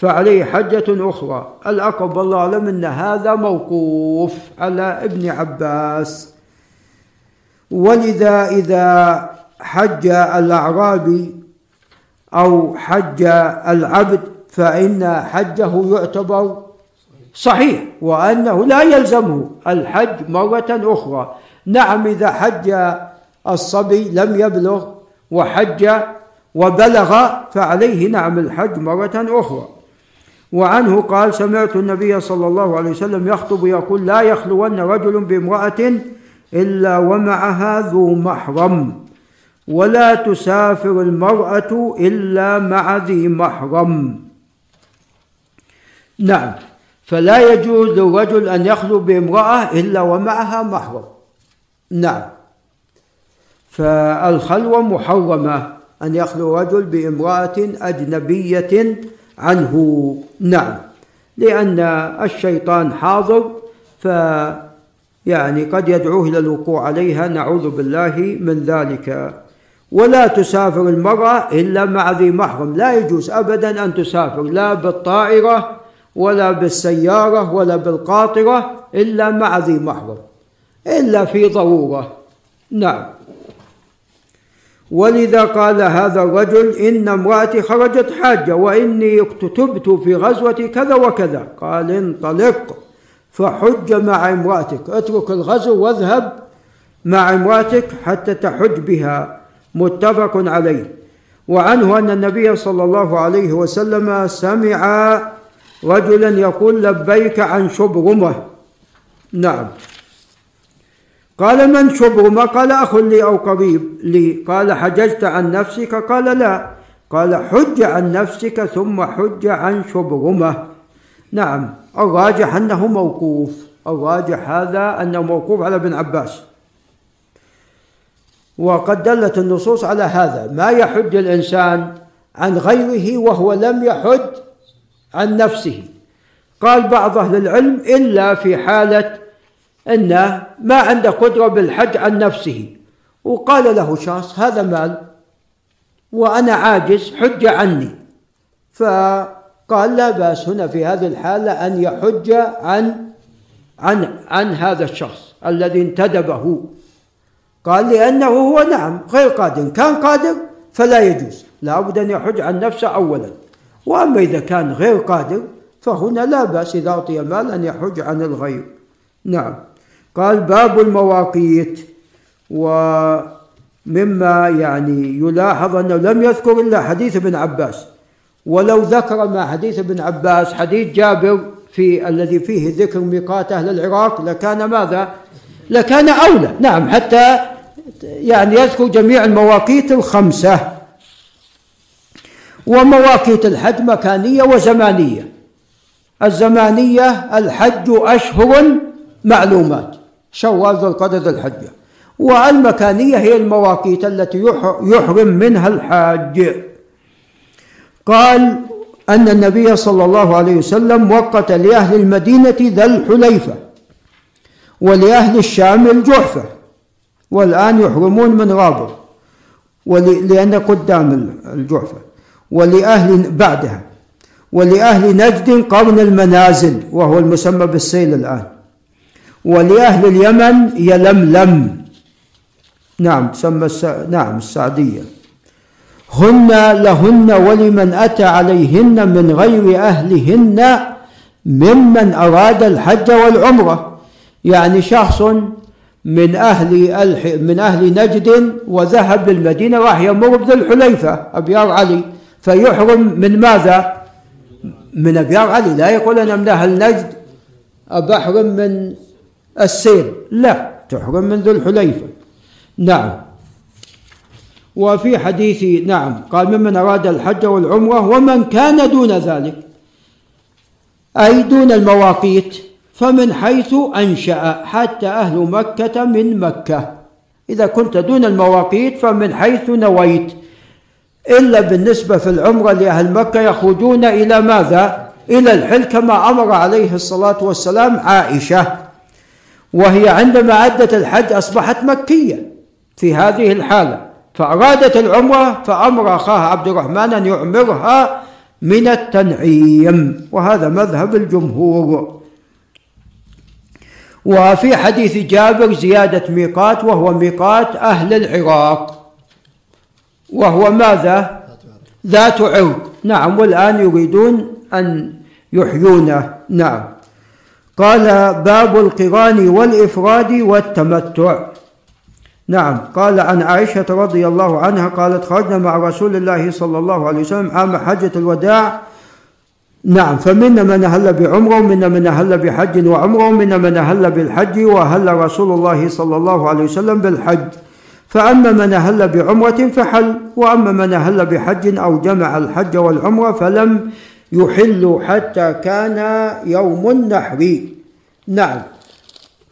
فعليه حجة أخرى. الأقرب والله أعلم أن هذا موقوف على ابن عباس. ولذا إذا حج الأعرابي أو حج العبد فإن حجه يعتبر صحيح وأنه لا يلزمه الحج مرة أخرى. نعم إذا حج الصبي لم يبلغ وحج وبلغ فعليه نعم الحج مرة أخرى. وعنه قال سمعت النبي صلى الله عليه وسلم يخطب يقول لا يخلون رجل بامرأة إلا ومعها ذو محرم ولا تسافر المرأة إلا مع ذي محرم. نعم فلا يجوز للرجل أن يخلو بامرأة إلا ومعها محرم. نعم فالخلوة محرمة أن يخلو رجل بامرأة أجنبية عنه. نعم. لأن الشيطان حاضر ف يعني قد يدعوه إلى الوقوع عليها. نعوذ بالله من ذلك. ولا تسافر المرأة إلا مع ذي محرم. لا يجوز أبدا أن تسافر. لا بالطائرة ولا بالسيارة ولا بالقاطرة إلا مع ذي محرم. إلا في ضرورة. نعم. ولذا قال هذا الرجل إن امرأتي خرجت حاجة وإني اكتتبت في غزوة كذا وكذا. قال انطلق فحج مع امرأتك. اترك الغزو واذهب مع امرأتك حتى تحج بها. متفق عليه. وعنه أن النبي صلى الله عليه وسلم سمع رجلا يقول لبيك عن شبرمة. نعم. قال من شبرمة قال أخ لي أو قريب لي. قال حججت عن نفسك؟ قال لا. قال حج عن نفسك ثم حج عن شبرمة نعم. الراجح أنه موقوف. الراجح هذا أنه موقوف على ابن عباس. وقد دلت النصوص على هذا. ما يحج الإنسان عن غيره وهو لم يحج عن نفسه. قال بعض أهل العلم إلا في حالة أنه ما عنده قدرة بالحج عن نفسه. وقال له شخص هذا مال وأنا عاجز حج عني. فقال لا بأس هنا في هذه الحالة أن يحج عن عن عن هذا الشخص الذي انتدبه. قال لأنه هو نعم غير قادر كان قادر فلا يجوز لا بد أن يحج عن نفسه أولا. وأما إذا كان غير قادر فهنا لا بأس إذا أعطي مال أن يحج عن الغير. نعم. قال باب المواقيت. ومما يعني يلاحظ أنه لم يذكر إلا حديث ابن عباس. ولو ذكر مع حديث ابن عباس حديث جابر في الذي فيه ذكر ميقات أهل العراق لكان ماذا؟ لكان أولى. نعم حتى يعني يذكر جميع المواقيت الخمسة. ومواقيت الحج مكانية وزمانية. الزمانية الحج أشهر معلومات. شوال ذو القعدة ذو الحجة. والمكانية هي المواقيت التي يحرم منها الحاج. قال أن النبي صلى الله عليه وسلم وقت لأهل المدينة ذا الحليفة ولأهل الشام الجحفة والآن يحرمون من غابر لأن قدام الجحفة ولأهل بعدها ولأهل نجد قرن المنازل وهو المسمى بالسيل الآن. ولأهل اليمن يلملم. نعم تسمى الس... نعم السعدية. هن لهن ولمن أتى عليهن من غير أهلهن ممن أراد الحج والعمرة. يعني شخص من أهل الح... من أهل نجد وذهب للمدينة راح يمر بذي الحليفة أبيار علي. فيحرم من ماذا؟ من أبيار علي. لا يقول أنا من أهل نجد أبحرم من السير. لا. تحرم من ذو الحليفة. نعم. وفي حديث نعم قال ممن أراد الحج والعمرة ومن كان دون ذلك أي دون المواقيت فمن حيث أنشأ حتى أهل مكة من مكة. إذا كنت دون المواقيت فمن حيث نويت. إلا بالنسبة في العمرة لأهل مكة يخرجون إلى ماذا؟ إلى الحل كما أمر عليه الصلاة والسلام عائشة. وهي عندما أدت الحج أصبحت مكية في هذه الحالة. فأرادت العمرة فأمر أخاها عبد الرحمن أن يعمرها من التنعيم. وهذا مذهب الجمهور. وفي حديث جابر زيادة ميقات وهو ميقات أهل العراق. وهو ماذا؟ ذات عرق نعم والآن يريدون أن يحيونه. نعم. قال باب القران والإفراد والتمتع. نعم قال عن عائشة رضي الله عنها قالت خرجنا مع رسول الله صلى الله عليه وسلم عام حجة الوداع. نعم فمنا من أهل بعمرة ومنا من أهل بحج وعمرة ومنا من أهل بالحج وأهل رسول الله صلى الله عليه وسلم بالحج. فأما من أهل بعمرة فحل وأما من أهل بحج أو جمع الحج والعمرة فلم يحل حتى كان يوم النحر. نعم.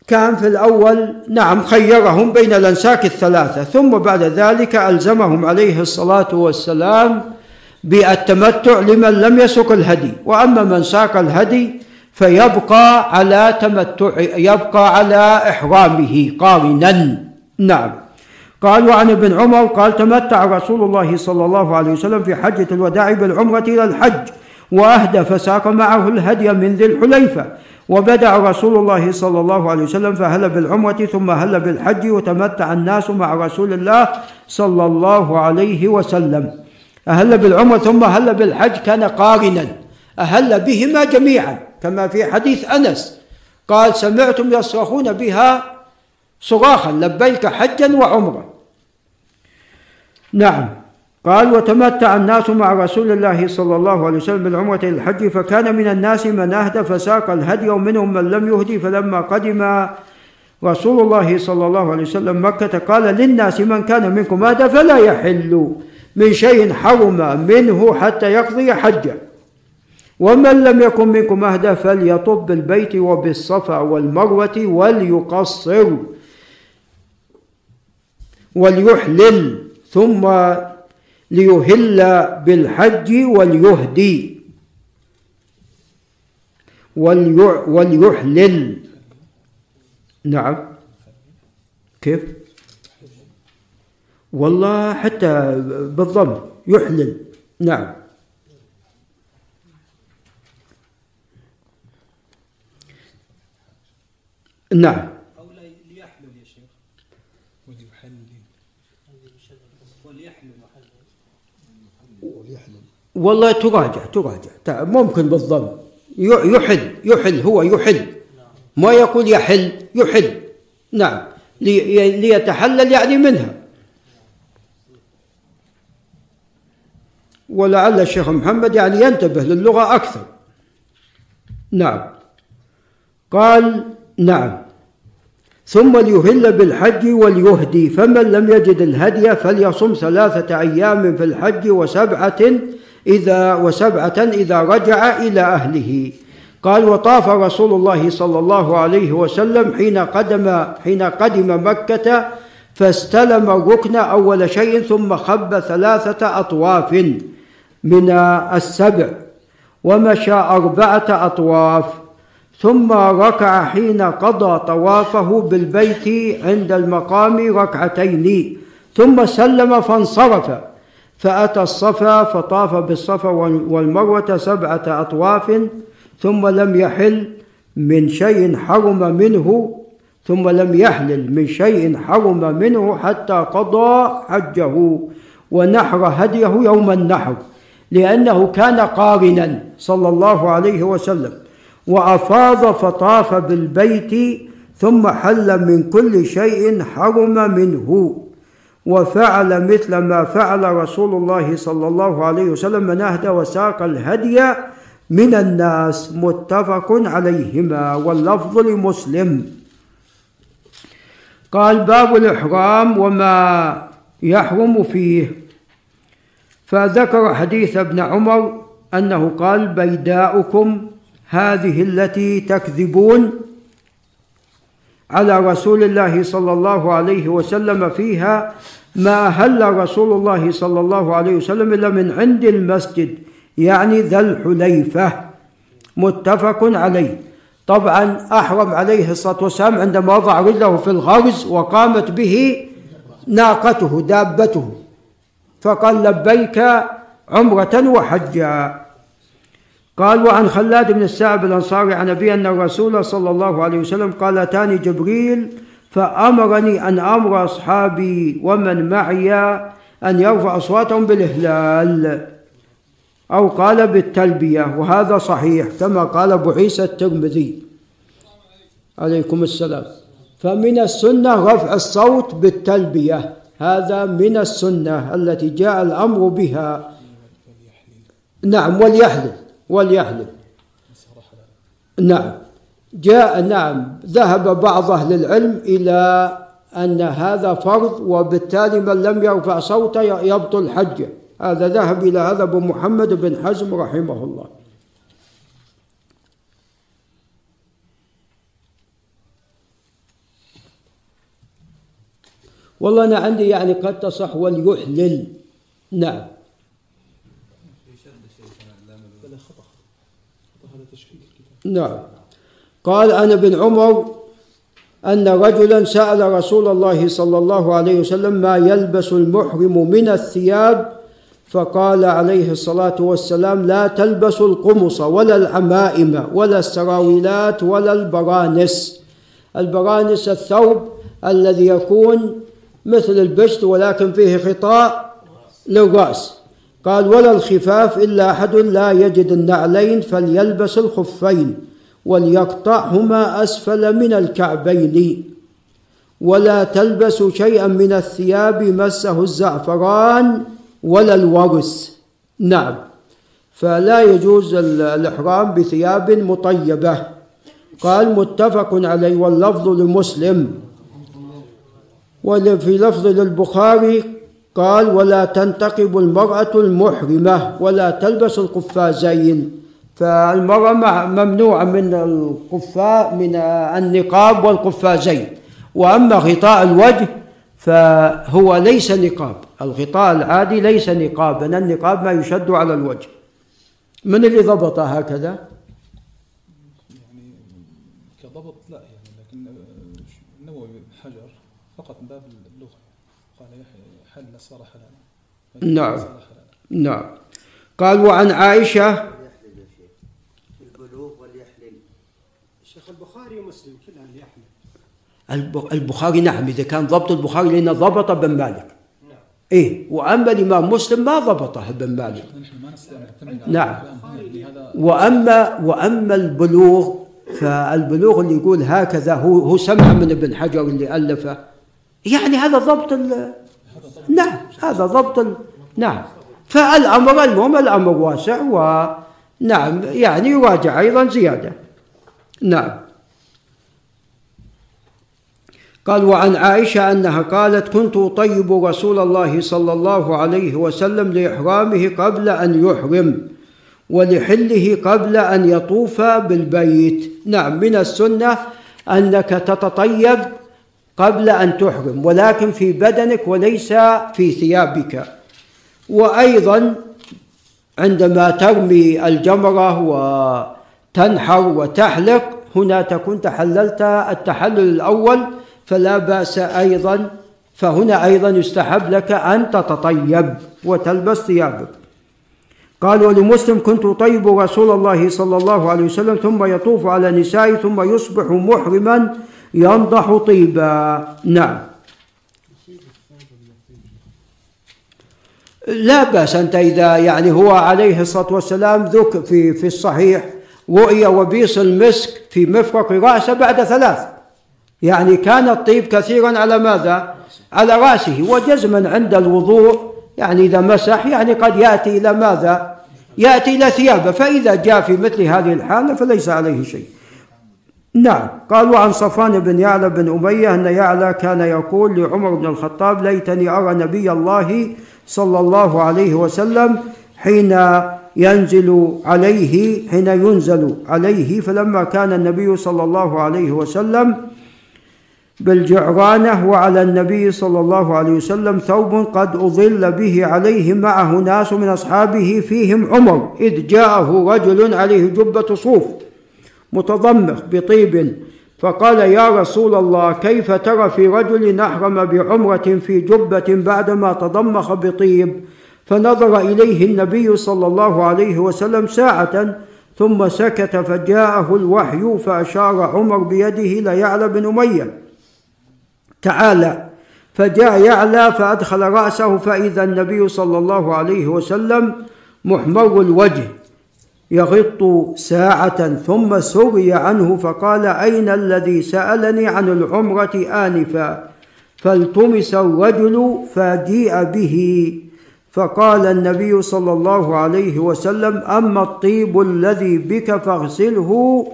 كان في الأول نعم خيرهم بين الأنساك الثلاثة ثم بعد ذلك ألزمهم عليه الصلاة والسلام بالتمتع لمن لم يسق الهدي. وأما من ساق الهدي فيبقى على تمتع يبقى على إحرامه قارنا. نعم. قال وعن ابن عمر قال تمتع رسول الله صلى الله عليه وسلم في حجة الوداع بالعمرة إلى الحج وأهدى فساق معه الهدي من ذي الحليفة. وبدأ رسول الله صلى الله عليه وسلم فهل بالعمرة ثم هل بالحج وتمتع الناس مع رسول الله صلى الله عليه وسلم. أهل بالعمرة ثم هل بالحج كان قارنا. أهل بهما جميعا كما في حديث أنس. قال سمعتم يصرخون بها صراخا لبيك حجا وعمرة نعم. قال وتمتع الناس مع رسول الله صلى الله عليه وسلم بالعمرة الحج فكان من الناس من أهدى فساق الهدي ومنهم من لم يهدي فلما قدم رسول الله صلى الله عليه وسلم مكة قال للناس من كان منكم هذا فلا يحل من شيء حرم منه حتى يقضي حجه ومن لم يكن منكم أهدى فليطب بالبيت وبالصفا والمروة وليقصر وليحلل ثم ليهل بالحج وليهدي. وليحلل. نعم. كيف؟ والله حتى بالضم. يحلل. نعم. نعم. والله تراجع تراجع. ممكن بالضم يحل يحل هو يحل. ما يقول يحل يحل. نعم. ليتحلل يعني منها. ولعل الشيخ محمد يعني ينتبه للغة أكثر. نعم. قال نعم. ثم ليهل بالحج وليهدي. فمن لم يجد الهدي فليصم ثلاثة أيام في الحج وسبعة إذا وسبعة إذا رجع إلى أهله. قال وطاف رسول الله صلى الله عليه وسلم حين قدم حين قدم مكة فاستلم الركن أول شيء ثم خب ثلاثة أطواف من السبع ومشى أربعة أطواف ثم ركع حين قضى طوافه بالبيت عند المقام ركعتين ثم سلم فانصرف. فأتى الصفا فطاف بالصفا والمروة سبعة أطواف ثم لم يحل من شيء حرم منه ثم لم يحلل من شيء حرم منه حتى قضى حجه ونحر هديه يوم النحر لأنه كان قارنا صلى الله عليه وسلم. وأفاض فطاف بالبيت ثم حل من كل شيء حرم منه. وفعل مثل ما فعل رسول الله صلى الله عليه وسلم من أهدى وساق الهدي من الناس متفق عليهما واللفظ لمسلم. قال باب الإحرام وما يحرم فيه. فذكر حديث ابن عمر أنه قال بيداؤكم هذه التي تكذبون. على رسول الله صلى الله عليه وسلم فيها ما أهل رسول الله صلى الله عليه وسلم إلا من عند المسجد يعني ذا الحليفة. متفق عليه. طبعا أحرم عليه الصلاة والسلام عندما وضع رجله في الغرز وقامت به ناقته دابته. فقال لبيك عمرة وحجا. قال وعن خلاد بن السائب الأنصاري عن أبي أن الرسول صلى الله عليه وسلم قال أتاني جبريل فأمرني أن أمر أصحابي ومن معي أن يرفع أصواتهم بالإهلال. أو قال بالتلبية. وهذا صحيح كما قال أبو عيسى الترمذي. عليكم السلام. فمن السنة رفع الصوت بالتلبية. هذا من السنة التي جاء الأمر بها. نعم وليحلف وليحلف نعم. جاء نعم ذهب بعض أهل العلم إلى أن هذا فرض وبالتالي من لم يرفع صوته يبطل حجه. هذا ذهب إلى هذا أبو محمد بن حزم رحمه الله. والله أنا عندي يعني قد تصح وليحلل. نعم. نعم. قال أنا بن عمر أن رجلا سأل رسول الله صلى الله عليه وسلم ما يلبس المحرم من الثياب فقال عليه الصلاة والسلام لا تلبسوا القمص ولا العمائم ولا السراويلات ولا البرانس. البرانس الثوب الذي يكون مثل البشت ولكن فيه غطاء للرأس. قال ولا الخفاف إلا أحد لا يجد النعلين فليلبس الخفين وليقطعهما أسفل من الكعبين ولا تلبسوا شيئا من الثياب مسه الزعفران ولا الورس. نعم. فلا يجوز الإحرام بثياب مطيبة. قال متفق عليه واللفظ لمسلم. وفي لفظ للبخاري قال ولا تنتقب المرأة المحرمة ولا تلبس القفازين. فالمرأة ممنوعة من القفاء من النقاب والقفازين. وأما غطاء الوجه فهو ليس نقاب. الغطاء العادي ليس نقابا النقاب ما يشد على الوجه. من اللي ضبطه هكذا يعني كضبط لا يعني لكن النووي حجر فقط من باب اللغة قال حل صار حلالا نعم نعم. قال وعن عائشة البلوغ وليحلل. الشيخ البخاري ومسلم البخاري نعم إذا كان ضبط البخاري لأنه ضبط بن مالك. إيه وأما الإمام مسلم ما ضبطه ابن مالك. نعم. وأما وأما البلوغ فالبلوغ اللي يقول هكذا هو هو سمع من ابن حجر اللي ألفه. يعني هذا ضبط نعم هذا ضبط نعم. فالأمر المهم الأمر واسع ونعم يعني يراجع أيضا زيادة. نعم. قال وعن عائشة أنها قالت كنت أطيب رسول الله صلى الله عليه وسلم لإحرامه قبل أن يحرم ولحله قبل أن يطوف بالبيت. نعم من السنة أنك تتطيب قبل أن تحرم ولكن في بدنك وليس في ثيابك. وأيضا عندما ترمي الجمرة وتنحر وتحلق هنا تكون تحللت التحلل الأول فلا بأس أيضا فهنا أيضا يستحب لك أن تتطيب وتلبس ثيابك. قال ولمسلم كنت أطيب رسول الله صلى الله عليه وسلم ثم يطوف على نسائه ثم يصبح محرما ينضح طيبا. نعم. لا بأس أنت إذا يعني هو عليه الصلاة والسلام ذك في في الصحيح رؤي وبيص المسك في مفرق رأسه بعد ثلاث. يعني كان الطيب كثيرا على ماذا؟ على رأسه وجزما عند الوضوء. يعني إذا مسح يعني قد يأتي إلى ماذا؟ يأتي إلى ثيابه. فإذا جاء في مثل هذه الحالة فليس عليه شيء. نعم. قالوا عن صفان بن يعلى بن أمية أن يعلى كان يقول لعمر بن الخطاب ليتني أرى نبي الله صلى الله عليه وسلم حين ينزل عليه حين ينزل عليه فلما كان النبي صلى الله عليه وسلم بالجعرانة وعلى النبي صلى الله عليه وسلم ثوب قد أظل به عليه معه ناس من أصحابه فيهم عمر إذ جاءه رجل عليه جبة صوف. متضمخ بطيب. فقال يا رسول الله كيف ترى في رجل أحرم بعمرة في جبة بعدما تضمخ بطيب؟ فنظر إليه النبي صلى الله عليه وسلم ساعة ثم سكت فجاءه الوحي فأشار عمر بيده ليعلى بن أمية. تعالى فجاء يعلى فأدخل رأسه فإذا النبي صلى الله عليه وسلم محمر الوجه. يغط ساعة ثم سري عنه فقال أين الذي سألني عن العمرة آنفا؟ فالتمس الرجل فجيء به. فقال النبي صلى الله عليه وسلم أما الطيب الذي بك فاغسله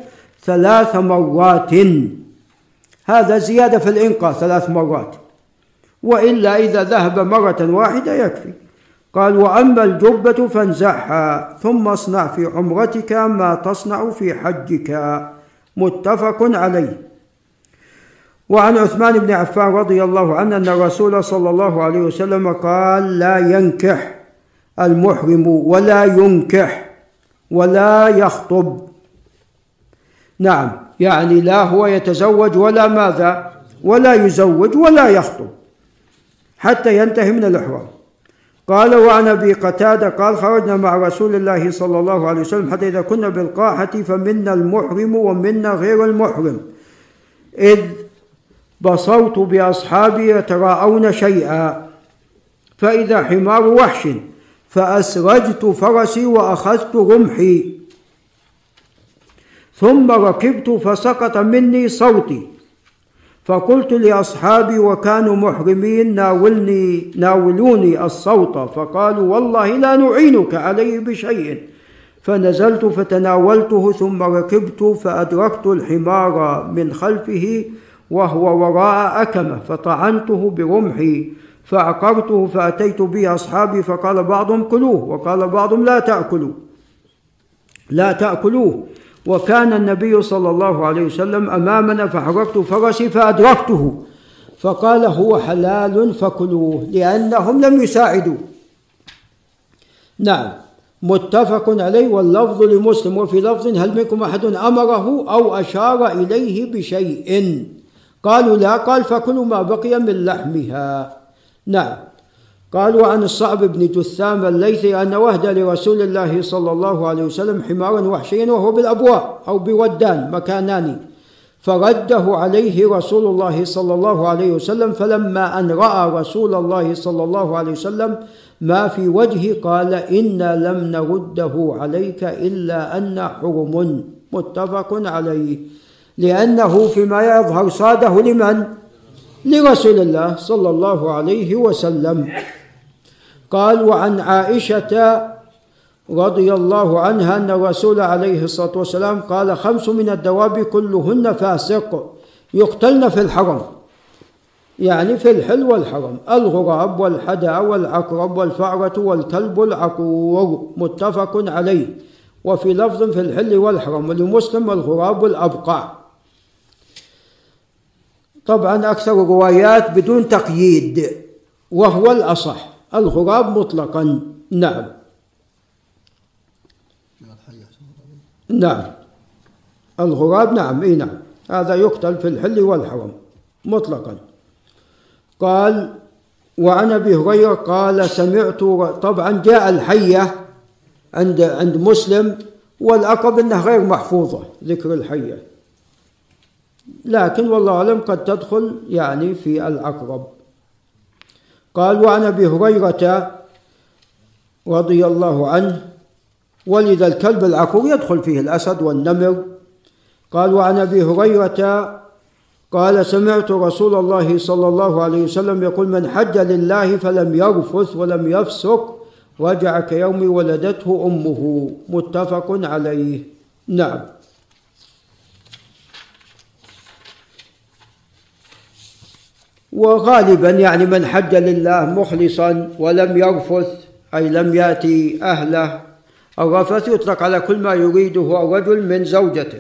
ثلاث مرات. هذا زيادة في الإنقاء ثلاث مرات. وإلا إذا ذهب مرة واحدة يكفي. قال وأما الجبة فانزعها ثم اصنع في عمرتك ما تصنع في حجك. متفق عليه. وعن عثمان بن عفان رضي الله عنه أن الرسول صلى الله عليه وسلم قال لا ينكح المحرم ولا ينكح ولا يخطب. نعم يعني لا هو يتزوج ولا ماذا ولا يزوج ولا يخطب حتى ينتهي من الإحرام. قال وعن أبي قتادة قال خرجنا مع رسول الله صلى الله عليه وسلم حتى إذا كنا بالقاحة فمنا المحرم ومنا غير المحرم. إذ بصرت بأصحابي يتراءون شيئا فإذا حمار وحش فأسرجت فرسي وأخذت رمحي ثم ركبت فسقط مني صوتي. فقلت لأصحابي وكانوا محرمين ناولني ناولوني الصوت فقالوا والله لا نعينك عليه بشيء. فنزلت فتناولته ثم ركبت فأدركت الحمار من خلفه وهو وراء أكمة فطعنته برمحي فعقرته فأتيت به اصحابي فقال بعضهم كلوه وقال بعضهم لا تأكلوا لا تأكلوه. وكان النبي صلى الله عليه وسلم أمامنا فحركت فرسي فأدركته. فقال هو حلال فكلوه لأنهم لم يساعدوا نعم متفق عليه واللفظ لمسلم. وفي لفظ هل منكم أحد أمره أو أشار إليه بشيء؟ قالوا لا قال فكلوا ما بقي من لحمها. نعم قالوا عن الصعب بن جثام الليثي أن وهد لرسول الله صلى الله عليه وسلم حمارا وحشيا وهو بالأبواء أو بودان مكانان فرده عليه رسول الله صلى الله عليه وسلم فلما أن رأى رسول الله صلى الله عليه وسلم ما في وجهه قال إنا لم نرده عليك إلا أن حرم متفق عليه لأنه فيما يظهر صاده لمن؟ لرسول الله صلى الله عليه وسلم قال وعن عائشة رضي الله عنها أن الرسول عليه الصلاة والسلام قال خمس من الدواب كلهن فاسق يقتلن في الحرم. يعني في الحل والحرم. الغراب والحدى والعقرب والفأرة والكلب العقور متفق عليه. وفي لفظ في الحل والحرم ولمسلم الغراب الأبقع طبعا أكثر الروايات بدون تقييد وهو الأصح. الغراب مطلقا. نعم. نعم. الغراب نعم إي نعم. هذا يقتل في الحل والحرم مطلقا. قال وعن أبي هريرة قال سمعت طبعا جاء الحية عند عند مسلم والعقب إنها غير محفوظة ذكر الحية. لكن والله أعلم قد تدخل يعني في العقرب قال وعن أبي هريرة رضي الله عنه ولد الكلب العقور يدخل فيه الأسد والنمر. قال وعن أبي هريرة قال سمعت رسول الله صلى الله عليه وسلم يقول من حج لله فلم يرفث ولم يفسق رجع كيوم ولدته أمه. متفق عليه. نعم. وغالبا يعني من حج لله مخلصا ولم يرفث أي لم يأتي أهله. الرفث يطلق على كل ما يريده الرجل من زوجته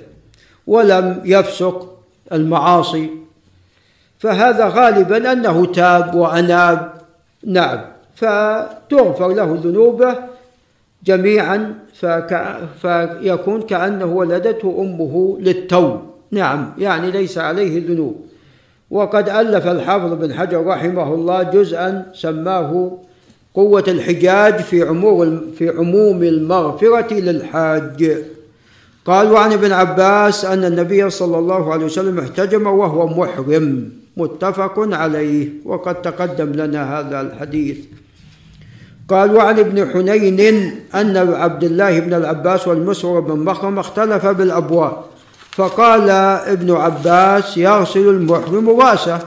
ولم يفسق المعاصي. فهذا غالبا أنه تاب وأناب. نعم فتغفر له ذنوبه جميعا فك... فيكون كأنه ولدته أمه للتوب نعم يعني ليس عليه ذنوب وقد ألف الحافظ بن حجر رحمه الله جزءا سماه قوة الحجاج في عموم في عموم المغفرة للحاج. قال وعن ابن عباس أن النبي صلى الله عليه وسلم احتجم وهو محرم متفق عليه وقد تقدم لنا هذا الحديث. قال وعن ابن حنين أن عبد الله بن العباس والمسور بن مخرم اختلف بالأبواب. فقال ابن عباس يغسل المحرم رأسه.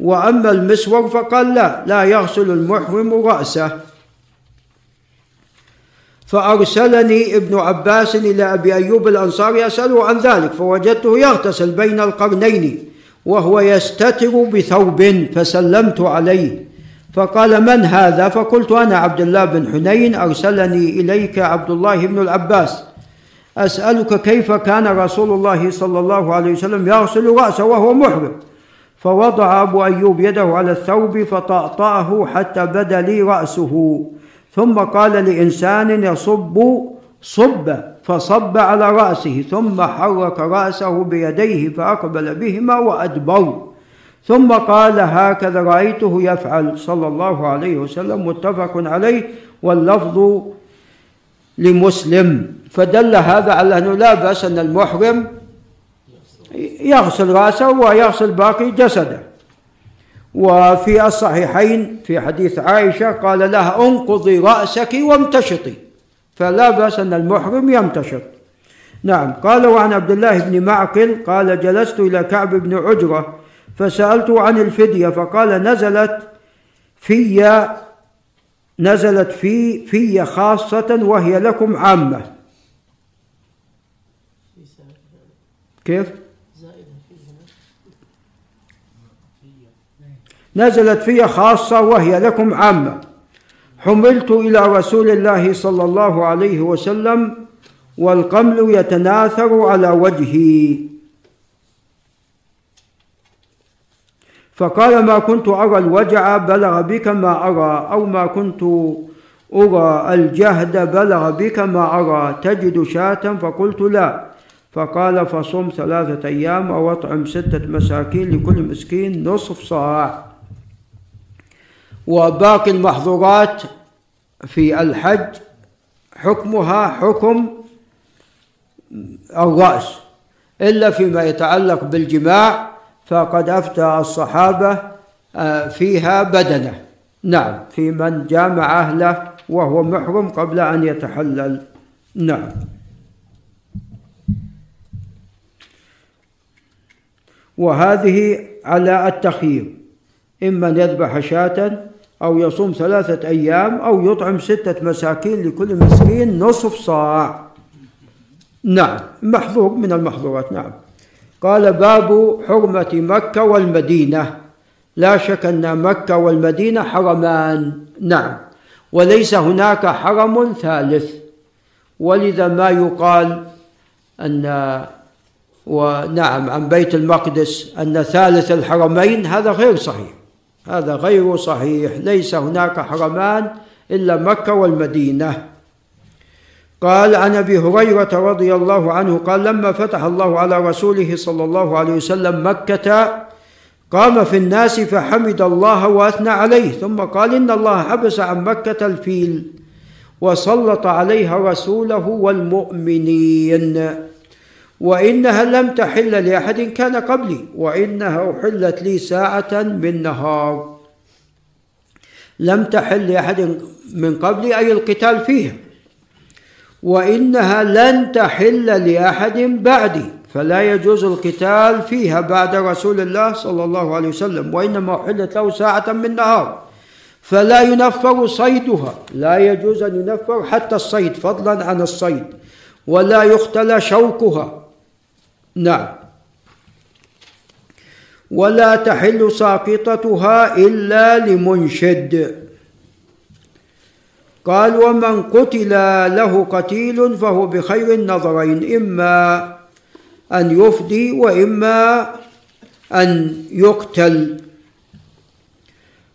وأما المسور فقال لا لا يغسل المحرم رأسه. فأرسلني ابن عباس إلى أبي أيوب الأنصاري أسأله عن ذلك فوجدته يغتسل بين القرنين وهو يستتر بثوب فسلمت عليه. فقال من هذا؟ فقلت أنا عبد الله بن حنين أرسلني إليك عبد الله بن العباس. أسألك كيف كان رسول الله صلى الله عليه وسلم يغسل رأسه وهو محرم؟ فوضع أبو أيوب يده على الثوب فطأطأه حتى بدا لي رأسه. ثم قال لإنسان يصب صب فصب على رأسه ثم حرك رأسه بيديه فأقبل بهما وأدبر. ثم قال هكذا رأيته يفعل صلى الله عليه وسلم متفق عليه واللفظ لمسلم. فدل هذا على أنه لا بأس أن المحرم يغسل رأسه ويغسل باقي جسده. وفي الصحيحين في حديث عائشة قال لها انقضي رأسك وامتشطي. فلا بأس أن المحرم يمتشط. نعم. قال وعن عبد الله بن معقل قال جلست إلى كعب بن عجرة فسألته عن الفدية فقال نزلت في نزلت في في خاصة وهي لكم عامة. كيف؟ نزلت في خاصة وهي لكم عامة. حملت إلى رسول الله صلى الله عليه وسلم والقمل يتناثر على وجهي. فقال ما كنت أرى الوجع بلغ بك ما أرى أو ما كنت أرى الجهد بلغ بك ما أرى تجد شاة؟ فقلت لا. فقال فصم ثلاثة أيام أو أطعم ستة مساكين لكل مسكين نصف صاع. وباقي المحظورات في الحج حكمها حكم الرأس إلا فيما يتعلق بالجماع فقد أفتى الصحابة فيها بدنة. نعم في من جامع أهله وهو محرم قبل أن يتحلل. نعم. وهذه على التخيير إما أن يذبح شاة أو يصوم ثلاثة أيام أو يطعم ستة مساكين لكل مسكين نصف صاع. نعم محظور من المحظورات نعم. قال باب حرمة مكة والمدينة. لا شك أن مكة والمدينة حرمان. نعم. وليس هناك حرم ثالث. ولذا ما يقال أن ونعم عن بيت المقدس أن ثالث الحرمين هذا غير صحيح. هذا غير صحيح. ليس هناك حرمان إلا مكة والمدينة. قال عن أبي هريرة رضي الله عنه قال لما فتح الله على رسوله صلى الله عليه وسلم مكة قام في الناس فحمد الله وأثنى عليه ثم قال إن الله حبس عن مكة الفيل وسلط عليها رسوله والمؤمنين وإنها لم تحل لأحد كان قبلي وإنها أحلت لي ساعة من نهار لم تحل لأحد من قبلي أي القتال فيها. وإنها لن تحل لأحد بعدي فلا يجوز القتال فيها بعد رسول الله صلى الله عليه وسلم وإنما احلت له ساعة من نهار. فلا ينفر صيدها لا يجوز أن ينفر حتى الصيد فضلا عن الصيد ولا يختلى شوكها. نعم. ولا تحل ساقطتها إلا لمنشد. قال ومن قتل له قتيل فهو بخير النظرين إما أن يفدي وإما أن يقتل.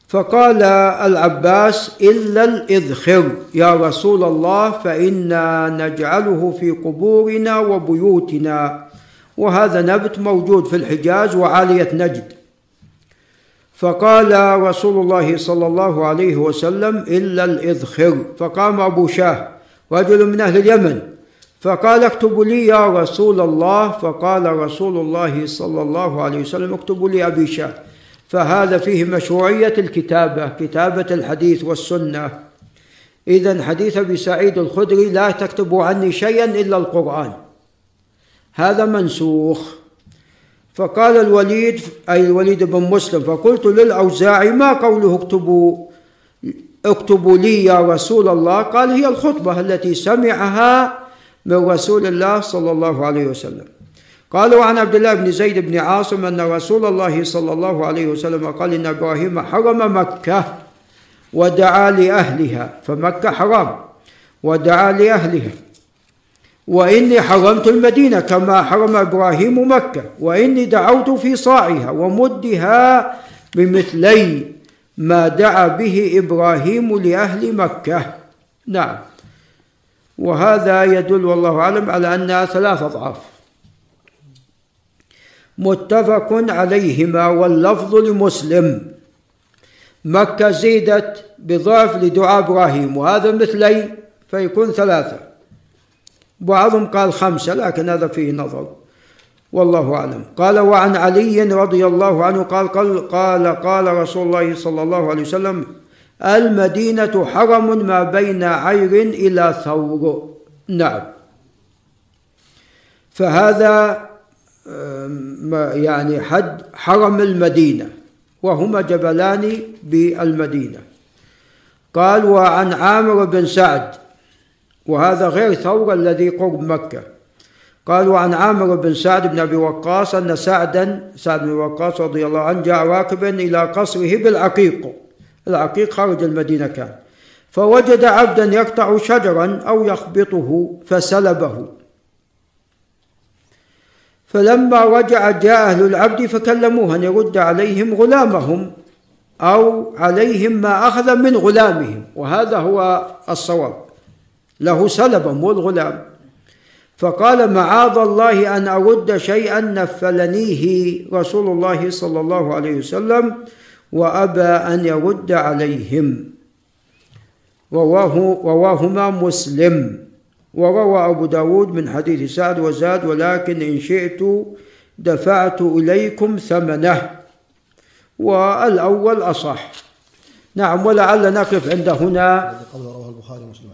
فقال العباس إلا الإذخر يا رسول الله فإنا نجعله في قبورنا وبيوتنا. وهذا نبت موجود في الحجاز وعالية نجد. فقال رسول الله صلى الله عليه وسلم إلا الإذخر. فقام أبو شاه رجل من أهل اليمن. فقال اكتبوا لي يا رسول الله. فقال رسول الله صلى الله عليه وسلم اكتبوا لي أبي شاه. فهذا فيه مشروعية الكتابة كتابة الحديث والسنة. إذا حديث أبي سعيد الخدري لا تكتبوا عني شيئا إلا القرآن. هذا منسوخ. فقال الوليد أي الوليد بن مسلم فقلت للأوزاعي ما قوله اكتبوا اكتبوا لي يا رسول الله؟ قال هي الخطبة التي سمعها من رسول الله صلى الله عليه وسلم. قالوا عن عبد الله بن زيد بن عاصم أن رسول الله صلى الله عليه وسلم قال إن إبراهيم حرم مكة ودعا لأهلها فمكة حرام ودعا لأهلها. وإني حرمت المدينة كما حرم إبراهيم مكة وإني دعوت في صاعها ومدها بمثلي ما دعا به إبراهيم لأهل مكة. نعم. وهذا يدل والله أعلم على أنها ثلاث أضعاف متفق عليهما واللفظ لمسلم. مكة زيدت بضعف لدعاء إبراهيم وهذا مثلي فيكون ثلاثة. بعضهم قال خمسة لكن هذا فيه نظر. والله أعلم. قال وعن علي رضي الله عنه قال قال قال, قال رسول الله صلى الله عليه وسلم المدينة حرم ما بين عير إلى ثور. نعم. فهذا يعني حد حرم المدينة وهما جبلان بالمدينة. قال وعن عامر بن سعد وهذا غير ثور الذي قرب مكة. قال وعن عامر بن سعد بن أبي وقاص أن سعدا سعد بن وقاص رضي الله عنه جاء راكبا إلى قصره بالعقيق. العقيق خارج المدينة كان. فوجد عبدا يقطع شجرا أو يخبطه فسلبه. فلما رجع جاء أهل العبد فكلموه أن يرد عليهم غلامهم أو عليهم ما أخذ من غلامهم. وهذا هو الصواب. له سلبا مو الغلام. فقال معاذ الله أن ارد شيئا نفلنيه رسول الله صلى الله عليه وسلم وأبى أن يرد عليهم. رواه رواهما مسلم. وروى أبو داود من حديث سعد وزاد ولكن إن شئت دفعت إليكم ثمنه. والأول أصح. نعم ولعل نقف عند هنا. قول رواه البخاري ومسلم.